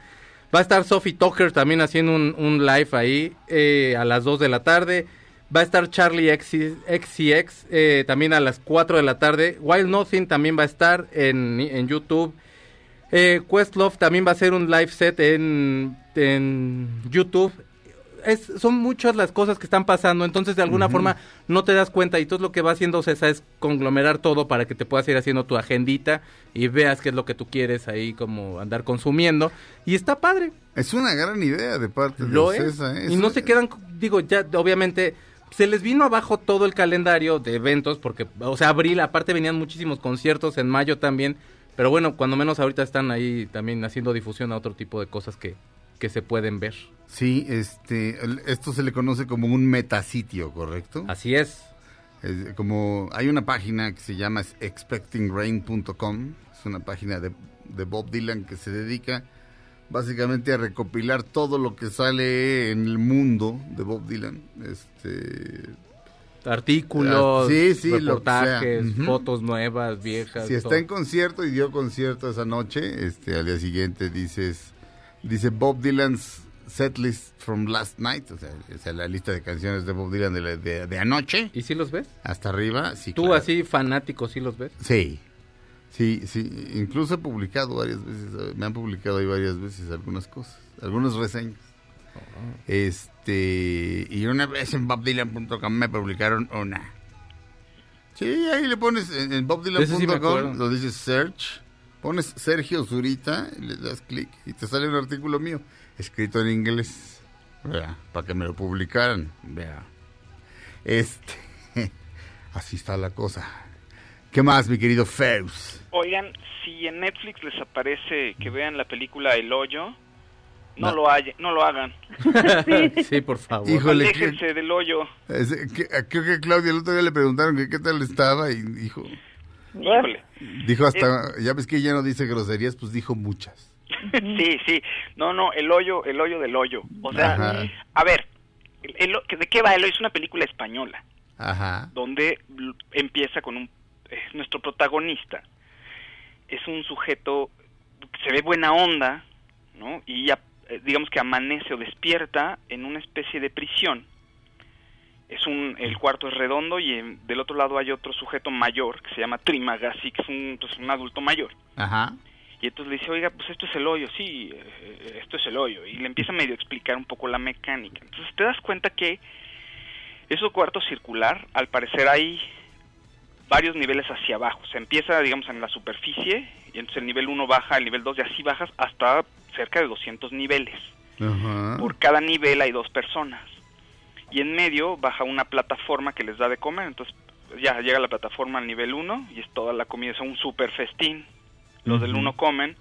[SPEAKER 5] Va a estar Sophie Tucker también haciendo un, un live ahí eh, a las 2 de la tarde. Va a estar Charlie XCX eh, también a las 4 de la tarde. Wild Nothing también va a estar en, en YouTube. Eh, Questlove también va a hacer un live set en, en YouTube. Es, son muchas las cosas que están pasando, entonces de alguna forma no te das cuenta y todo lo que va haciendo César es conglomerar todo para que te puedas ir haciendo tu agendita y veas qué es lo que tú quieres ahí como andar consumiendo y está padre.
[SPEAKER 3] Es una gran idea de parte de
[SPEAKER 5] Lo es.
[SPEAKER 3] ¿eh?
[SPEAKER 5] Y no se quedan, digo, ya obviamente se les vino abajo todo el calendario de eventos porque, o sea, abril, aparte venían muchísimos conciertos en mayo también, pero bueno, cuando menos ahorita están ahí también haciendo difusión a otro tipo de cosas que, que se pueden ver.
[SPEAKER 3] Sí, este, esto se le conoce como un metasitio, ¿correcto?
[SPEAKER 5] Así es.
[SPEAKER 3] Es como hay una página que se llama expectingrain.com, es una página de, de Bob Dylan que se dedica básicamente a recopilar todo lo que sale en el mundo de Bob Dylan. Este,
[SPEAKER 5] Artículos,
[SPEAKER 3] Ah, sí, sí,
[SPEAKER 5] reportajes, fotos nuevas, viejas.
[SPEAKER 3] si está en concierto y dio concierto esa noche, este, al día siguiente dices, dice Bob Dylan's setlist from last night, o sea, o sea, la lista de canciones de Bob Dylan de, la- de- de anoche.
[SPEAKER 5] ¿Y si los ves?
[SPEAKER 3] Hasta arriba, sí.
[SPEAKER 5] Tú
[SPEAKER 3] claro.
[SPEAKER 5] así fanático, ¿sí los ves?
[SPEAKER 3] Sí, sí, sí. Incluso he publicado varias veces, me han publicado ahí varias veces algunas cosas, algunas reseñas. Este, y una vez en bobdylan.com me publicaron una. Sí, ahí le pones en, en
[SPEAKER 5] sí
[SPEAKER 3] bobdylan.com,
[SPEAKER 5] acuerdo.
[SPEAKER 3] lo dices search, pones Sergio Zurita y le das clic y te sale un artículo mío escrito en inglés. Vea, para que me lo publicaran. Vea. Este, así está la cosa. ¿Qué más, mi querido Feus?
[SPEAKER 6] Oigan, si en Netflix les aparece que vean la película El Hoyo, no,
[SPEAKER 3] No.
[SPEAKER 6] lo, hay, no lo hagan.
[SPEAKER 5] sí, por favor.
[SPEAKER 3] Híjole, ¿qué-
[SPEAKER 6] Aléjense del hoyo.
[SPEAKER 3] Es- que- Creo que Claudia el otro día le preguntaron que qué tal estaba y dijo,
[SPEAKER 6] Híjole.
[SPEAKER 3] dijo hasta, ya ves que ella no dice groserías, pues dijo muchas.
[SPEAKER 6] sí, sí. No, no, el hoyo, el hoyo del hoyo. O sea,
[SPEAKER 3] Ajá.
[SPEAKER 6] a ver, el- el- ¿de qué va el hoyo? Es una película española
[SPEAKER 3] Ajá.
[SPEAKER 6] donde empieza con un eh, nuestro protagonista es un sujeto que se ve buena onda, ¿no? Y ya, eh, digamos que amanece o despierta en una especie de prisión. Es un el cuarto es redondo y en- del otro lado hay otro sujeto mayor que se llama Trimagasi, que es un, pues, un adulto mayor.
[SPEAKER 3] Ajá.
[SPEAKER 6] Y entonces le dice, oiga, pues esto es el hoyo, sí, eh, esto es el hoyo. Y le empieza a medio explicar un poco la mecánica. Entonces te das cuenta que ese cuarto circular, al parecer hay varios niveles hacia abajo. Se empieza, digamos, en la superficie, y entonces el nivel 1 baja, el nivel 2 y así bajas hasta cerca de 200 niveles. Por cada nivel hay dos personas. Y en medio baja una plataforma que les da de comer. Entonces ya llega la plataforma al nivel 1 y es toda la comida, es un super festín. Los del
[SPEAKER 3] Ujú.
[SPEAKER 6] 1 comen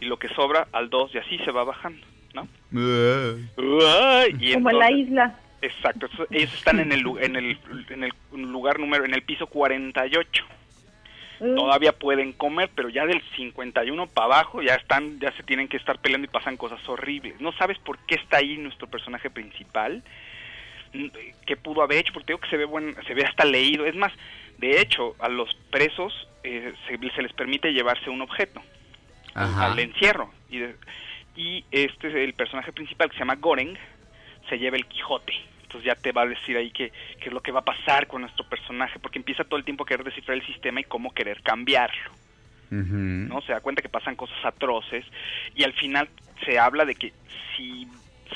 [SPEAKER 6] y lo que sobra al 2 y así se va bajando, ¿no? Y
[SPEAKER 4] Como en la isla.
[SPEAKER 6] Exacto, entonces, ellos están en el, en el en el lugar número en el piso 48.
[SPEAKER 4] Mm.
[SPEAKER 6] Todavía pueden comer, pero ya del 51 para abajo ya están ya se tienen que estar peleando y pasan cosas horribles. No sabes por qué está ahí nuestro personaje principal. Qué pudo haber hecho, porque digo que se ve buen, se ve hasta leído. Es más, de hecho, a los presos eh, se, se les permite llevarse un objeto
[SPEAKER 3] Ajá.
[SPEAKER 6] al encierro. Y, de- y este es el personaje principal que se llama Goreng, se lleva el Quijote. Entonces ya te va a decir ahí qué, qué es lo que va a pasar con nuestro personaje, porque empieza todo el tiempo a querer descifrar el sistema y cómo querer cambiarlo. ¿no? Se da cuenta que pasan cosas atroces y al final se habla de que si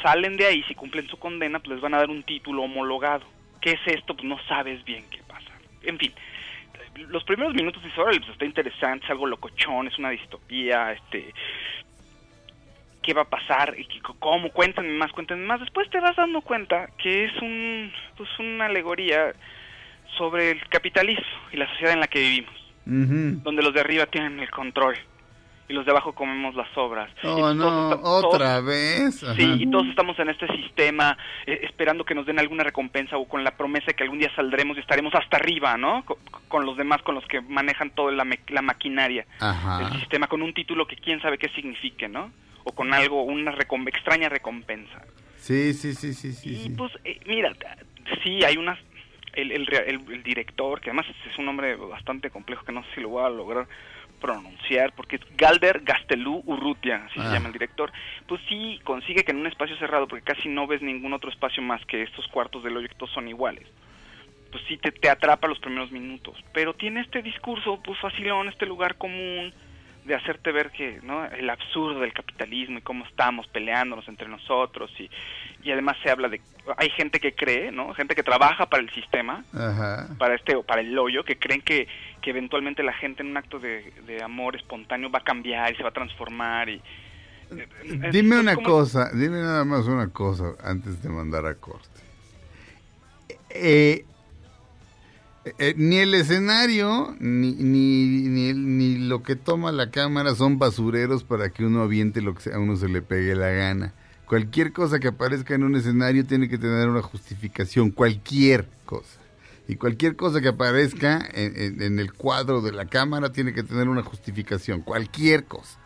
[SPEAKER 6] salen de ahí, si cumplen su condena, pues les van a dar un título homologado. ¿Qué es esto? Pues no sabes bien qué pasa. En fin, los primeros minutos dices, órale, pues está interesante, es algo locochón, es una distopía, este... ¿Qué va a pasar? ¿Y qué- ¿Cómo? Cuéntame más, cuéntame más. Después te vas dando cuenta que es un, pues una alegoría sobre el capitalismo y la sociedad en la que vivimos donde los de arriba tienen el control y los de abajo comemos las obras.
[SPEAKER 3] Oh, no,
[SPEAKER 6] todos-
[SPEAKER 3] otra vez. Ajá.
[SPEAKER 6] Sí, y todos estamos en este sistema eh, esperando que nos den alguna recompensa o con la promesa de que algún día saldremos y estaremos hasta arriba, ¿no? Co- Con, los demás, con los que manejan toda la, maquinaria del sistema, con un título que quién sabe qué signifique, ¿no? O con algo, una recom- extraña recompensa.
[SPEAKER 3] Sí, sí, sí, sí, sí.
[SPEAKER 6] Y
[SPEAKER 3] sí.
[SPEAKER 6] pues, eh, mira, sí, hay unas... El, el, el- director, que además es un nombre bastante complejo que no sé si lo voy a lograr pronunciar, porque es Galder Gastelú Urrutia, así
[SPEAKER 3] Ah.
[SPEAKER 6] se llama el director, pues sí consigue que en un espacio cerrado, porque casi no ves ningún otro espacio más que estos cuartos del hoyo que todos son iguales, pues sí te, te atrapa los primeros minutos, pero tiene este discurso, pues facilón, este lugar común, de hacerte ver que no el absurdo del capitalismo y cómo estamos peleándonos entre nosotros y, y además se habla de hay gente que cree no gente que trabaja para el sistema
[SPEAKER 3] Ajá.
[SPEAKER 6] para este para el hoyo que creen que, que eventualmente la gente en un acto de, de amor espontáneo va a cambiar y se va a transformar y eh, es-
[SPEAKER 3] Dime
[SPEAKER 6] es
[SPEAKER 3] una
[SPEAKER 6] como-
[SPEAKER 3] cosa, dime nada más una cosa antes de mandar a corte. Eh, eh, ni el escenario ni, ni, ni, ni lo que toma la cámara son basureros para que uno aviente lo que a uno se le pegue la gana. Cualquier cosa que aparezca en un escenario tiene que tener una justificación, cualquier cosa. Y cualquier cosa que aparezca en, en- en el cuadro de la cámara tiene que tener una justificación, cualquier cosa.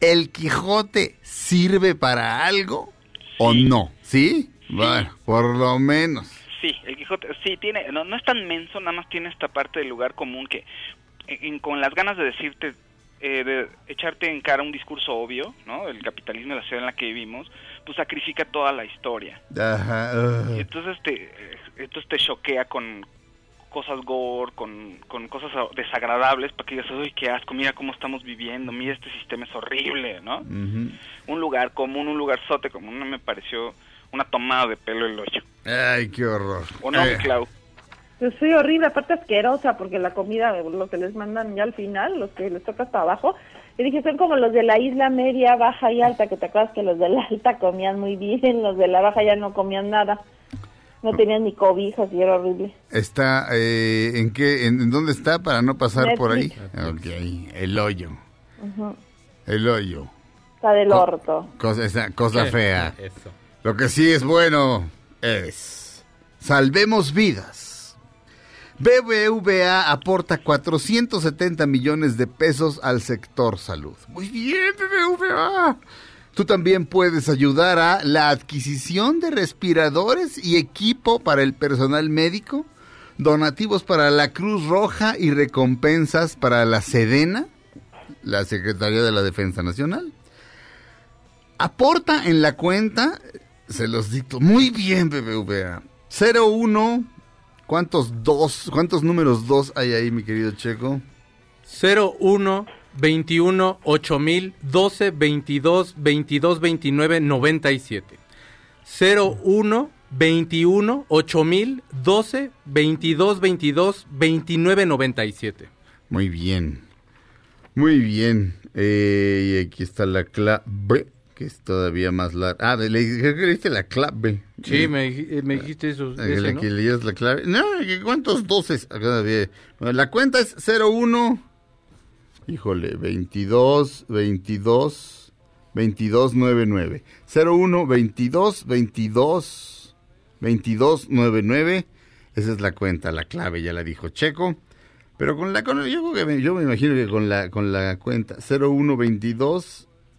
[SPEAKER 3] ¿El Quijote sirve para algo o no? ¿Sí? Bueno, por lo menos.
[SPEAKER 6] Sí, el Quijote, sí, tiene, no, no es tan menso, nada más tiene esta parte del lugar común que, en- con las ganas de decirte, eh, de echarte en cara un discurso obvio, ¿no? El capitalismo de la ciudad en la que vivimos, pues sacrifica toda la historia.
[SPEAKER 3] Ajá.
[SPEAKER 6] Y entonces te, entonces te choquea con, cosas gore, con, con cosas desagradables, para que digas, uy, qué asco, mira cómo estamos viviendo, mira este sistema es horrible, ¿no? Un lugar común, un lugar sote común, no me pareció una tomada de pelo el hoyo.
[SPEAKER 3] Ay, qué horror.
[SPEAKER 6] ¿O no,
[SPEAKER 3] Eh,
[SPEAKER 6] Clau?
[SPEAKER 4] Pues sí, horrible, aparte asquerosa, porque la comida, lo que les mandan ya al final, los que les toca hasta abajo, y dije, son como los de la isla media, baja y alta, que te acuerdas que los de la alta comían muy bien, los de la baja ya no comían nada, no tenían ni cobijas y era horrible.
[SPEAKER 3] Está, eh, ¿en qué, en, en dónde está para no pasar por ahí? Ok, el hoyo, el hoyo.
[SPEAKER 4] Está del
[SPEAKER 3] Co-
[SPEAKER 4] orto.
[SPEAKER 3] Cosa, esa cosa fea.
[SPEAKER 5] Eso.
[SPEAKER 3] Lo que sí es bueno es salvemos vidas. BBVA aporta 470 millones de pesos al sector salud. Muy bien, BBVA. Tú también puedes ayudar a la adquisición de respiradores y equipo para el personal médico, donativos para la Cruz Roja y recompensas para la Sedena, la Secretaría de la Defensa Nacional. Aporta en la cuenta, se los dicto muy bien, BBVA. 01, ¿cuántos dos, cuántos números dos hay ahí, mi querido Checo?
[SPEAKER 5] 01 21 8000 12 22 22 29 97. 01 21 8000 12 22 22 29 97.
[SPEAKER 3] Muy bien, muy bien. Eh, y aquí está la clave, que es todavía más larga. Ah, le, creo que le diste la clave.
[SPEAKER 5] Sí, me, me dijiste eso.
[SPEAKER 3] Eh,
[SPEAKER 5] ese,
[SPEAKER 3] le-
[SPEAKER 5] ¿no?
[SPEAKER 3] que leías la clave. No, ¿cuántos doces? Bueno, La cuenta es 01. Híjole, 22, 22, 22, 99. 01, 22, 22, 22, 99. Esa es la cuenta, la clave, ya la dijo Checo. Pero con la, con, yo, yo me imagino que con la, con la cuenta 01,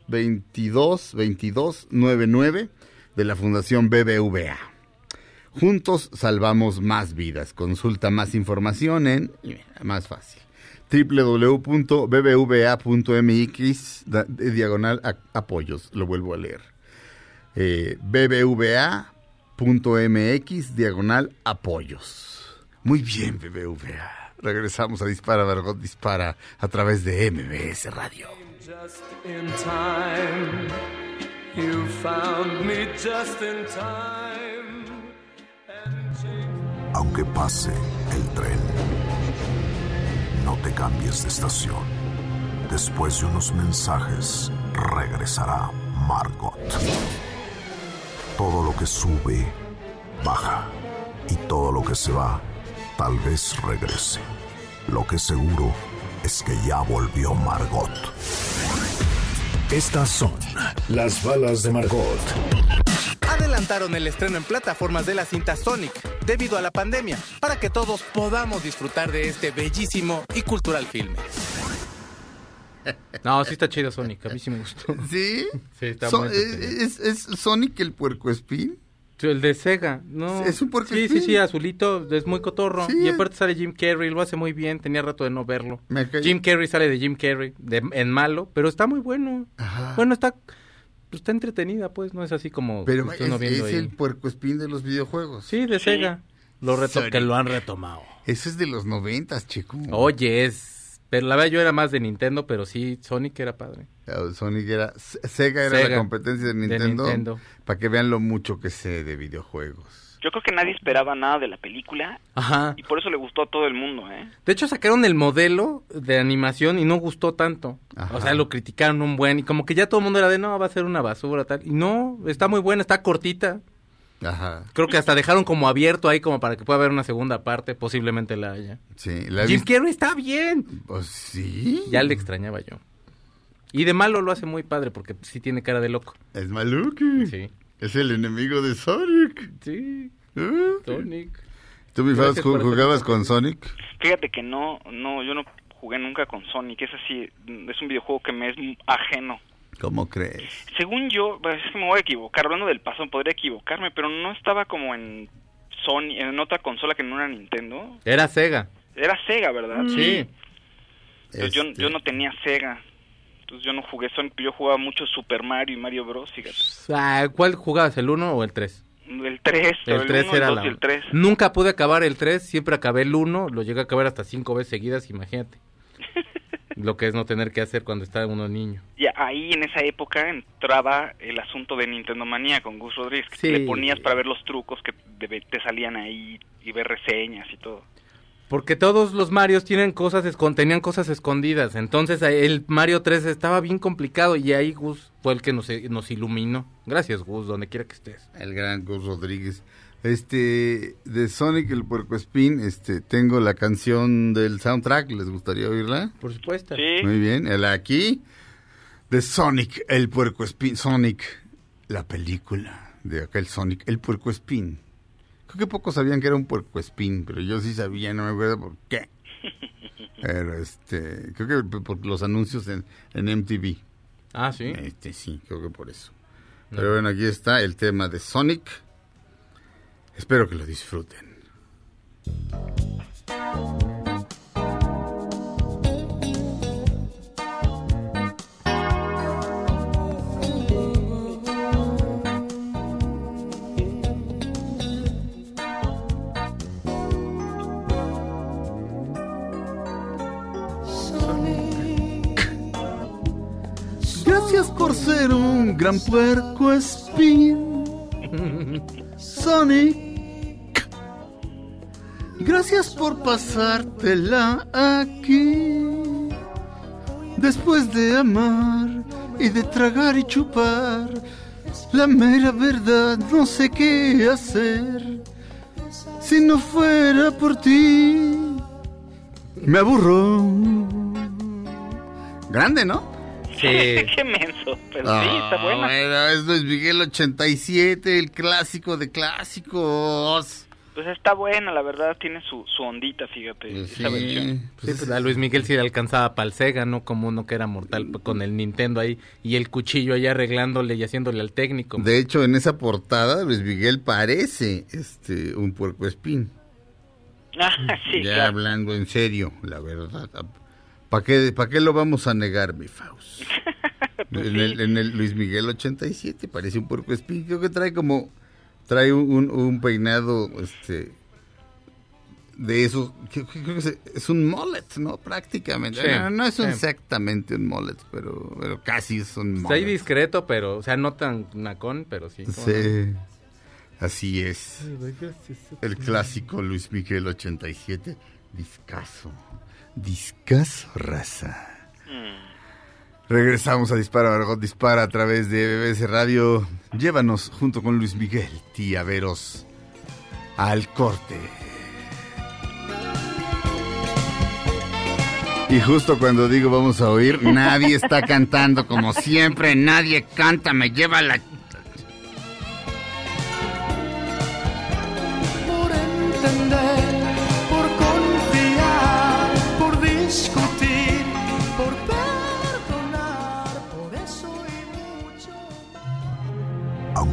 [SPEAKER 3] 22, 22, 22, 99 de la Fundación BBVA. Juntos salvamos más vidas. Consulta más información en más fácil www.bbva.mx diagonal apoyos. Lo vuelvo a leer. Eh, bbva.mx diagonal apoyos. Muy bien, BBVA. Regresamos a Dispara, Margot Dispara a través de MBS Radio.
[SPEAKER 9] Just in time. You found me just in time.
[SPEAKER 2] Aunque pase el tren, no te cambies de estación. Después de unos mensajes, regresará Margot. Todo lo que sube, baja. Y todo lo que se va, tal vez regrese. Lo que seguro es que ya volvió Margot.
[SPEAKER 1] Estas son las balas de Margot.
[SPEAKER 10] Adelantaron el estreno en plataformas de la cinta Sonic debido a la pandemia, para que todos podamos disfrutar de este bellísimo y cultural filme.
[SPEAKER 5] No, sí está chido Sonic, a mí sí me gustó.
[SPEAKER 3] ¿Sí?
[SPEAKER 5] Sí, está
[SPEAKER 3] So-
[SPEAKER 5] muy
[SPEAKER 3] eh, es, es Sonic el puercoespín?
[SPEAKER 5] Sí, El de Sega, ¿no?
[SPEAKER 3] Es un
[SPEAKER 5] Sí,
[SPEAKER 3] puercoespín.
[SPEAKER 5] sí, sí, azulito, es muy cotorro.
[SPEAKER 3] Sí,
[SPEAKER 5] y aparte sale Jim Carrey, lo hace muy bien, tenía rato de no verlo. Jim Carrey sale de Jim Carrey, de, en malo, pero está muy bueno.
[SPEAKER 3] Ajá.
[SPEAKER 5] Bueno, está, pues, está entretenida, pues, no es así como
[SPEAKER 3] Pero es,
[SPEAKER 5] uno viendo
[SPEAKER 3] es
[SPEAKER 5] ahí.
[SPEAKER 3] el puercoespín de los videojuegos.
[SPEAKER 5] Sí, de Sega. Lo reto- que lo han retomado.
[SPEAKER 3] Eso es de los noventas, chico.
[SPEAKER 5] Oye, es... Pero la verdad yo era más de Nintendo, pero sí, Sonic era padre.
[SPEAKER 3] Sonic era... Sega era la competencia de
[SPEAKER 5] de
[SPEAKER 3] Nintendo.
[SPEAKER 5] Nintendo.
[SPEAKER 3] Para que vean lo mucho que sé de videojuegos.
[SPEAKER 6] Yo creo que nadie esperaba nada de la película
[SPEAKER 5] Ajá.
[SPEAKER 6] y por eso le gustó a todo el mundo, ¿eh?
[SPEAKER 5] De hecho, sacaron el modelo de animación y no gustó tanto.
[SPEAKER 3] Ajá.
[SPEAKER 5] O sea, lo criticaron un buen y como que ya todo el mundo era de, no, va a ser una basura, tal. Y no, está muy buena, está cortita.
[SPEAKER 3] Ajá.
[SPEAKER 5] Creo que hasta dejaron como abierto ahí como para que pueda haber una segunda parte, posiblemente la haya.
[SPEAKER 3] Sí, la
[SPEAKER 5] Jim Carrey está bien.
[SPEAKER 3] Pues sí.
[SPEAKER 5] Ya le extrañaba yo. Y de malo lo hace muy padre porque sí tiene cara de loco.
[SPEAKER 3] Es Maluki.
[SPEAKER 5] Sí.
[SPEAKER 3] Es el enemigo de Sonic.
[SPEAKER 5] Sí,
[SPEAKER 3] Ah.
[SPEAKER 5] Sonic.
[SPEAKER 3] ¿Tú, mi jugabas con Sonic?
[SPEAKER 6] Fíjate que no, no, yo no jugué nunca con Sonic, es así, es un videojuego que me es ajeno.
[SPEAKER 3] ¿Cómo crees?
[SPEAKER 6] Según yo, pues, es que me voy a equivocar, hablando del pasado podría equivocarme, pero no estaba como en Sony, en otra consola que no era Nintendo.
[SPEAKER 5] Era Sega.
[SPEAKER 6] Era Sega, ¿verdad?
[SPEAKER 5] Sí.
[SPEAKER 6] Yo,
[SPEAKER 3] Este,
[SPEAKER 6] yo no tenía Sega. Entonces yo no jugué Sonic, yo jugaba mucho Super Mario y Mario Bros, fíjate.
[SPEAKER 5] Ah, ¿Cuál jugabas, el 1 o el 3?
[SPEAKER 6] El 3, pero
[SPEAKER 5] El
[SPEAKER 6] el
[SPEAKER 5] 3
[SPEAKER 6] 1,
[SPEAKER 5] era
[SPEAKER 6] el 2
[SPEAKER 5] la...
[SPEAKER 6] y el 3.
[SPEAKER 5] Nunca pude acabar el 3, siempre acabé el 1, lo llegué a acabar hasta 5 veces seguidas, imagínate. Lo que es no tener que hacer cuando está uno niño.
[SPEAKER 6] Y ahí en esa época entraba el asunto de Nintendo Manía con Gus Rodríguez, que
[SPEAKER 5] Sí.
[SPEAKER 6] le ponías para ver los trucos que te salían ahí y ver reseñas y todo.
[SPEAKER 5] Porque todos los Marios tienen cosas, tenían cosas escondidas. Entonces el Mario 3 estaba bien complicado y ahí Gus fue el que nos, nos iluminó. Gracias Gus, donde quiera que estés.
[SPEAKER 3] El gran Gus Rodríguez. Este, de Sonic el Puercoespín, este, tengo la canción del soundtrack, ¿les gustaría oírla?
[SPEAKER 5] Por supuesto.
[SPEAKER 6] Sí.
[SPEAKER 3] Muy bien, el aquí, de Sonic el Puercoespín, Sonic, la película de aquel Sonic el Puercoespín. Creo que pocos sabían que era un puercoespín, pero yo sí sabía, no me acuerdo por qué. Pero este, creo que por- por los anuncios en, en MTV.
[SPEAKER 5] Ah, sí.
[SPEAKER 3] Este, sí, creo que por eso. Pero bueno, aquí está el tema de Sonic. Espero que lo disfruten. Gracias por ser un gran puerco espín. Sonic. Gracias por pasártela aquí. Después de amar y de tragar y chupar, la mera verdad no sé qué hacer. Si no fuera por ti, me aburro. Grande, ¿no?
[SPEAKER 5] Sí.
[SPEAKER 6] Qué menso, pero sí, está buena.
[SPEAKER 3] bueno, es Luis Miguel 87, el clásico de clásicos.
[SPEAKER 6] Pues está buena, la verdad, tiene su, su ondita, fíjate, esa versión.
[SPEAKER 5] Sí, pues a Luis Miguel sí le alcanzaba para el Sega, ¿no? Como uno que era mortal pues, con el Nintendo ahí y el cuchillo ahí arreglándole y haciéndole al técnico.
[SPEAKER 3] De hecho, en esa portada, Luis Miguel parece este un puercoespín.
[SPEAKER 6] Ah, sí,
[SPEAKER 3] ya
[SPEAKER 6] claro.
[SPEAKER 3] hablando en serio, la verdad. ¿Para qué, ¿Para qué lo vamos a negar, mi Faust?
[SPEAKER 6] Pues
[SPEAKER 3] en, el, en el Luis Miguel 87 parece un puercoespín. Creo que trae como... Trae un, un- un peinado, este... De esos... que- que- Creo que es, un mullet, ¿no? Prácticamente.
[SPEAKER 5] Sí,
[SPEAKER 3] no, no es
[SPEAKER 5] sí.
[SPEAKER 3] exactamente un mullet, pero, pero casi es un
[SPEAKER 5] Está ahí
[SPEAKER 3] mullet.
[SPEAKER 5] discreto, pero, o sea, no tan nacón, pero sí. ¿cómo
[SPEAKER 3] Sí, así es. El clásico Luis Miguel 87. Discaso. Discaso, raza. Regresamos a Dispara, Margot Dispara a través de BBC Radio. Llévanos junto con Luis Miguel, tía Veros, al corte. Y justo cuando digo vamos a oír, nadie está cantando como siempre, nadie canta, me lleva la...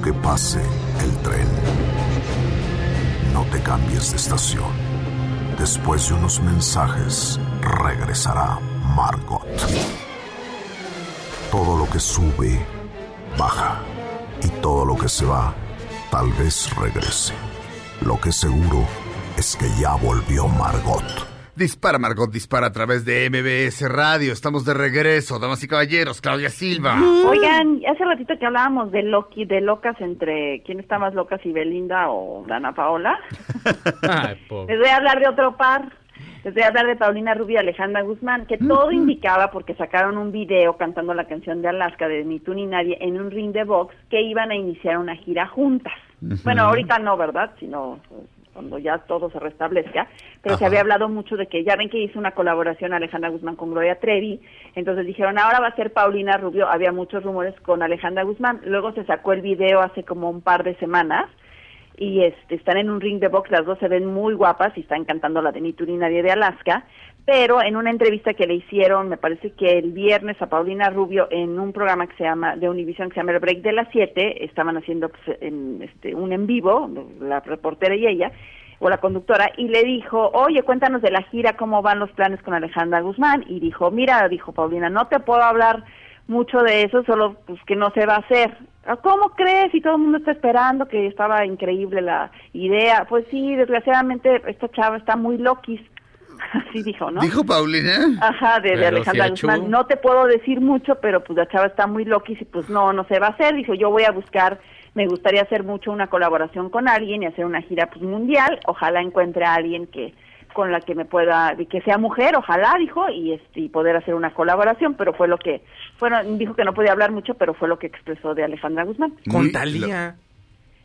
[SPEAKER 2] Aunque pase el tren, no te cambies de estación. Después de unos mensajes, regresará Margot. Todo lo que sube, baja. Y todo lo que se va, tal vez regrese. Lo que seguro es que ya volvió Margot.
[SPEAKER 3] Dispara, Margot, dispara a través de MBS Radio. Estamos de regreso, damas y caballeros. Claudia Silva.
[SPEAKER 4] Oigan, hace ratito que hablábamos de Loki, de locas entre quién está más loca, si Belinda o Dana Paola.
[SPEAKER 5] Ay, pobre.
[SPEAKER 4] Les voy a hablar de otro par. Les voy a hablar de Paulina Rubio y Alejandra Guzmán, que todo indicaba, porque sacaron un video cantando la canción de Alaska de Ni tú ni nadie en un ring de box, que iban a iniciar una gira juntas. Bueno, ahorita no, ¿verdad? Sino pues, cuando ya todo se restablezca. Pero se había hablado mucho de que ya ven que hizo una colaboración Alejandra Guzmán con Gloria Trevi. Entonces dijeron, ahora va a ser Paulina Rubio. Había muchos rumores con Alejandra Guzmán. Luego se sacó el video hace como un par de semanas y este, están en un ring de box, las dos se ven muy guapas y están cantando la de Ni tú ni nadie de Alaska, pero en una entrevista que le hicieron, me parece que el viernes a Paulina Rubio en un programa que se llama, de Univision que se llama El Break de las 7, estaban haciendo pues, en, este, un en vivo, la reportera y ella, o la conductora, y le dijo, oye, cuéntanos de la gira, cómo van los planes con Alejandra Guzmán, y dijo, mira, dijo Paulina, no te puedo hablar mucho de eso, solo pues que no se va a hacer. "Ah, ¿cómo crees? Y todo el mundo está esperando que estaba increíble la idea. Pues sí, desgraciadamente esta chava está muy loquis. Así dijo, ¿no?
[SPEAKER 3] ¿Dijo Paulina?
[SPEAKER 4] Ajá, de, Alejandra. Guzmán. No te puedo decir mucho, pero pues la chava está muy loquis y pues no, no se va a hacer. Dijo, yo voy a buscar, me gustaría hacer mucho una colaboración con alguien y hacer una gira pues mundial. Ojalá encuentre a alguien que con la que me pueda, que sea mujer, ojalá, dijo, y, este, y poder hacer una colaboración, pero fue lo que, bueno, dijo que no podía hablar mucho, pero fue lo que expresó de Alejandra Guzmán.
[SPEAKER 5] Con Talía.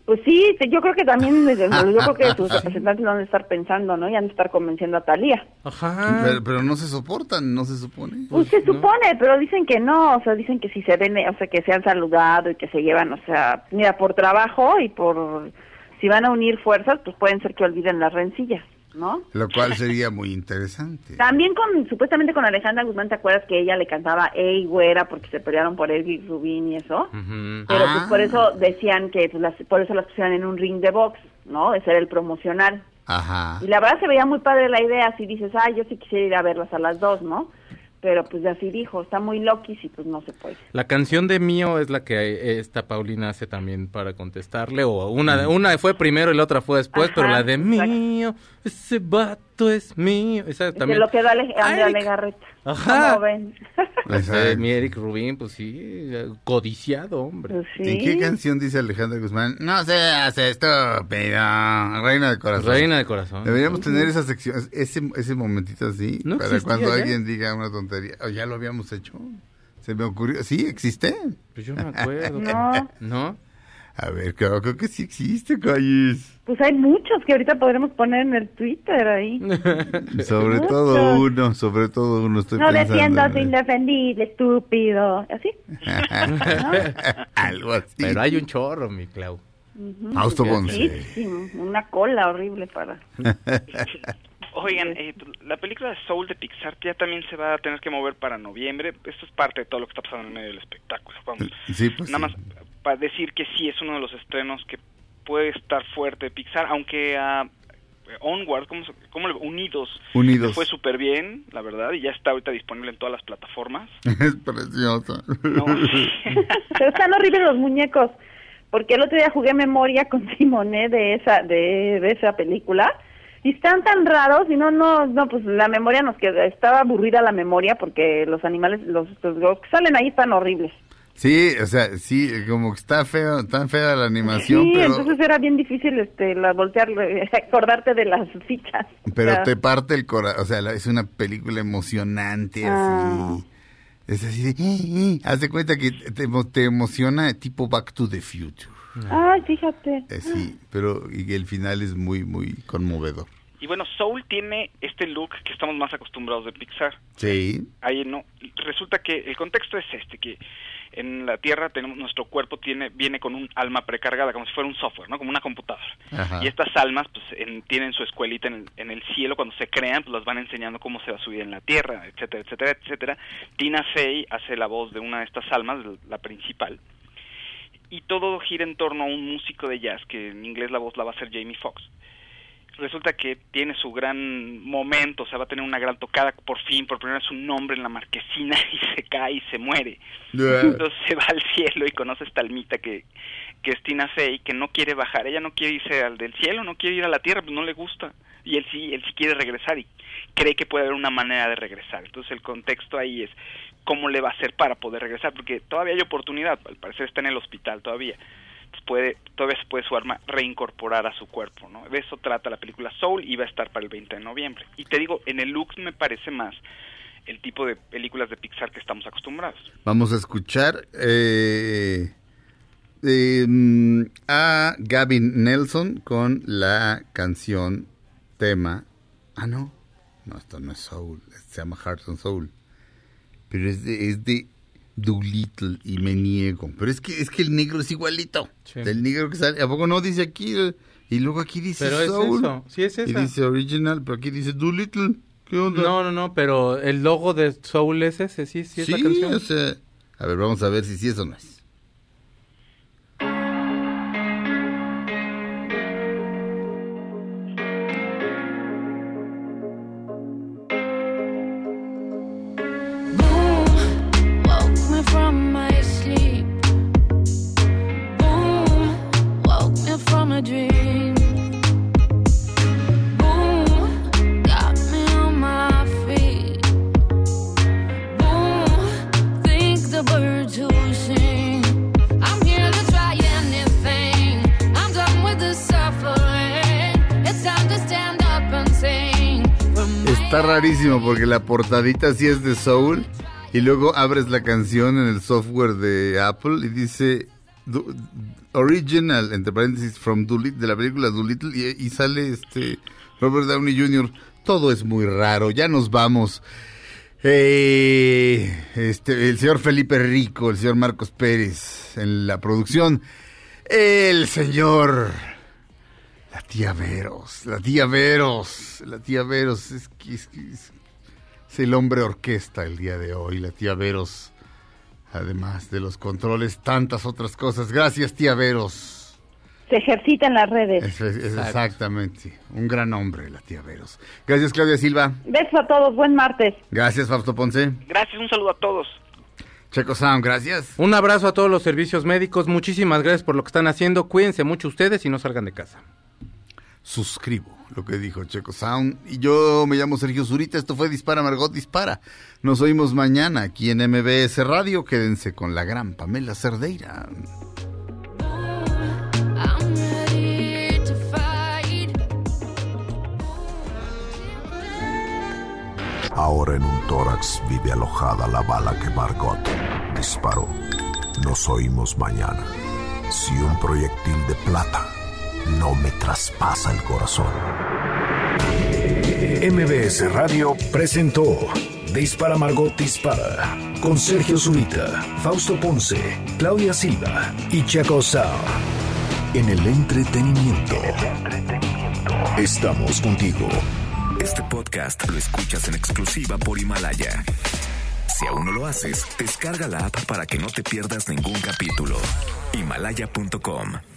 [SPEAKER 4] Pues sí, te- yo creo que también, desde- yo creo que sus representantes van a estar pensando, ¿no? Y han de estar convenciendo a Talía.
[SPEAKER 5] Ajá.
[SPEAKER 3] Pero, pero no se soportan, no se supone.
[SPEAKER 4] Pues se supone, pero dicen que no, o sea, dicen que si se ven, o sea, que se han saludado y que se llevan, o sea, mira, por trabajo y por, si van a unir fuerzas, pues pueden ser que olviden las rencillas, ¿no?
[SPEAKER 3] Lo cual sería muy interesante.
[SPEAKER 4] También con, supuestamente con Alejandra Guzmán, ¿te acuerdas que ella le cantaba Ey, güera, porque se pelearon por Edwin Rubín y eso? Pero pues
[SPEAKER 3] Ah.
[SPEAKER 4] por eso decían que, pues, las, por eso las pusieron en un ring de box, ¿no? Ese era el promocional.
[SPEAKER 3] Ajá.
[SPEAKER 4] Y la verdad se veía muy padre la idea, si dices, ay, yo sí quisiera ir a verlas a las dos, ¿no? Pero pues así dijo, está muy loquis y pues no se puede.
[SPEAKER 5] La canción de Mío es la que eh, esta Paulina hace también para contestarle, o una, una fue primero y la otra fue después,
[SPEAKER 4] Ajá,
[SPEAKER 5] pero la de
[SPEAKER 4] exacto.
[SPEAKER 5] Mío, ese vato es mío, esa también.
[SPEAKER 4] lo que da Ale- Andrea Legarreta.
[SPEAKER 5] Ajá.
[SPEAKER 4] ¿Cómo ven?
[SPEAKER 5] Ese, mi Eric Rubín, pues sí, codiciado, hombre.
[SPEAKER 4] Pues sí.
[SPEAKER 3] ¿En qué canción dice Alejandra Guzmán? No seas estúpido, reina de corazón.
[SPEAKER 5] Reina de corazón.
[SPEAKER 3] Deberíamos tener esa sección, ese, ese momentito así,
[SPEAKER 5] No
[SPEAKER 3] para
[SPEAKER 5] existía
[SPEAKER 3] cuando
[SPEAKER 5] ya.
[SPEAKER 3] alguien diga una tontería. Oh, ya lo habíamos hecho. Se me ocurrió. Sí, existe.
[SPEAKER 5] Pues yo no me acuerdo.
[SPEAKER 4] No.
[SPEAKER 5] ¿No?
[SPEAKER 3] A ver, creo, creo que sí existe, Calles.
[SPEAKER 4] Pues hay muchos que ahorita podremos poner en el Twitter ahí.
[SPEAKER 3] Sobre todo uno, sobre todo uno. Estoy
[SPEAKER 4] no
[SPEAKER 3] pensando
[SPEAKER 4] defiendas
[SPEAKER 3] en-
[SPEAKER 4] indefendible, estúpido. ¿Así?
[SPEAKER 3] Algo así.
[SPEAKER 5] Pero hay un chorro, mi Clau. Sí,
[SPEAKER 4] sí, una cola horrible para...
[SPEAKER 6] Oigan, eh, la película de Soul de Pixar ya también se va a tener que mover para noviembre. Esto es parte de todo lo que está pasando en medio del espectáculo. Vamos.
[SPEAKER 3] Sí, pues
[SPEAKER 6] Nada
[SPEAKER 3] sí.
[SPEAKER 6] más para decir que sí es uno de los estrenos que puede estar fuerte de Pixar, aunque a Onward, ¿cómo, cómo le- Unidos,
[SPEAKER 3] Unidos.
[SPEAKER 6] fue súper bien, la verdad, y ya está ahorita disponible en todas las plataformas.
[SPEAKER 3] Es preciosa.
[SPEAKER 6] No.
[SPEAKER 4] Pero están horribles los muñecos. Porque el otro día jugué memoria con Simone de esa de, de esa película y están tan raros y no no no pues la memoria nos queda estaba aburrida la memoria porque los animales los, los, los que salen ahí están horribles.
[SPEAKER 3] Sí, o sea, sí, como que está feo, tan fea la animación,
[SPEAKER 4] sí,
[SPEAKER 3] pero,
[SPEAKER 4] entonces era bien difícil este la voltear acordarte de las fichas.
[SPEAKER 3] pero
[SPEAKER 4] O sea,
[SPEAKER 3] te parte el corazón. O sea, la- es una película emocionante,
[SPEAKER 4] Ah.
[SPEAKER 3] así. Es así de... "Eh, eh". Haz de cuenta que te, te emociona tipo Back to the Future.
[SPEAKER 4] Ay, fíjate.
[SPEAKER 3] Eh, sí, pero y el final es muy, muy conmovedor.
[SPEAKER 6] Y bueno, Soul tiene este look que estamos más acostumbrados de Pixar.
[SPEAKER 3] Sí.
[SPEAKER 6] Ahí no. Resulta que el contexto es este, que en la Tierra tenemos nuestro cuerpo tiene viene con un alma precargada, como si fuera un software, ¿no? Como una computadora.
[SPEAKER 3] Ajá.
[SPEAKER 6] Y estas almas pues en- tienen su escuelita en el, en el cielo cuando se crean, pues las van enseñando cómo se va a subir en la Tierra, etcétera, etcétera, etcétera. Tina Fey hace la voz de una de estas almas, la principal. Y todo gira en torno a un músico de jazz, que en inglés la voz la va a hacer Jamie Foxx resulta que tiene su gran momento, o sea, va a tener una gran tocada por fin, por primera vez un nombre en la marquesina y se cae y se muere. Entonces se va al cielo y conoce esta almita que, que es Tina Fey, que no quiere bajar, ella no quiere irse al del cielo, no quiere ir a la tierra, pues no le gusta. Y él sí, él sí quiere regresar y cree que puede haber una manera de regresar. Entonces el contexto ahí es cómo le va a hacer para poder regresar, porque todavía hay oportunidad, al parecer está en el hospital todavía puede todavía se puede su arma reincorporar a su cuerpo, ¿no? De eso trata la película Soul y va a estar para el 20 de noviembre. Y te digo, en el look me parece más el tipo de películas de Pixar que estamos acostumbrados.
[SPEAKER 3] Vamos a escuchar eh, mm, a Gavin Nelson con la canción tema. Ah, no. No, esto no es Soul. Se llama Heart and Soul. Pero es de, es de Doolittle y me niego. Pero es que es que el negro es igualito.
[SPEAKER 5] Sí.
[SPEAKER 3] El negro que sale. ¿A poco no dice aquí? Y luego aquí dice
[SPEAKER 5] Pero es eso, sí es
[SPEAKER 3] Y
[SPEAKER 5] esa.
[SPEAKER 3] dice original, pero aquí dice Doolittle. ¿Qué onda?
[SPEAKER 5] No, no, no, pero el logo de Soul es ese, sí, sí es la canción.
[SPEAKER 3] o sea, a ver, vamos a ver si sí es o no es. Porque la portadita sí es de Soul y luego abres la canción en el software de Apple y dice original entre paréntesis from Doolittle de la película Doolittle y, y sale este Robert Downey Jr. Todo es muy raro. Ya nos vamos. Eh, este, el señor Felipe Rico, el señor Marcos Pérez en la producción, el señor la tía Veros, la tía Veros, la tía Veros, es, que- es, que es- es el hombre orquesta el día de hoy, la tía Veros, además de los controles, tantas otras cosas. Gracias, tía Veros.
[SPEAKER 4] Se ejercita en las redes.
[SPEAKER 3] Es- es- es exactamente, sí, un gran hombre, la tía Veros. Gracias, Claudia Silva.
[SPEAKER 4] Besos a todos, buen martes.
[SPEAKER 3] Gracias, Fausto Ponce.
[SPEAKER 6] Gracias, un saludo a todos.
[SPEAKER 3] Checo Sound, gracias.
[SPEAKER 5] Un abrazo a todos los servicios médicos. Muchísimas gracias por lo que están haciendo. Cuídense mucho ustedes y no salgan de casa.
[SPEAKER 3] Suscribo lo que dijo Checo Sound. Y yo me llamo Sergio Zurita. Esto fue Dispara Margot Dispara. Nos oímos mañana aquí en MBS Radio. Quédense con la gran Pamela Cerdeira.
[SPEAKER 2] Ahora en un tórax vive alojada la bala que Margot disparó. Nos oímos mañana. Si un proyectil de plata no me traspasa el corazón.
[SPEAKER 1] MBS Radio presentó Dispara Margot Dispara con Sergio Zurita, Fausto Ponce, Claudia Silva y Chaco Sao. En el entretenimiento. Estamos contigo.
[SPEAKER 11] Este podcast lo escuchas en exclusiva por Himalaya. Si aún no lo haces, descarga la app para que no te pierdas ningún capítulo. Himalaya.com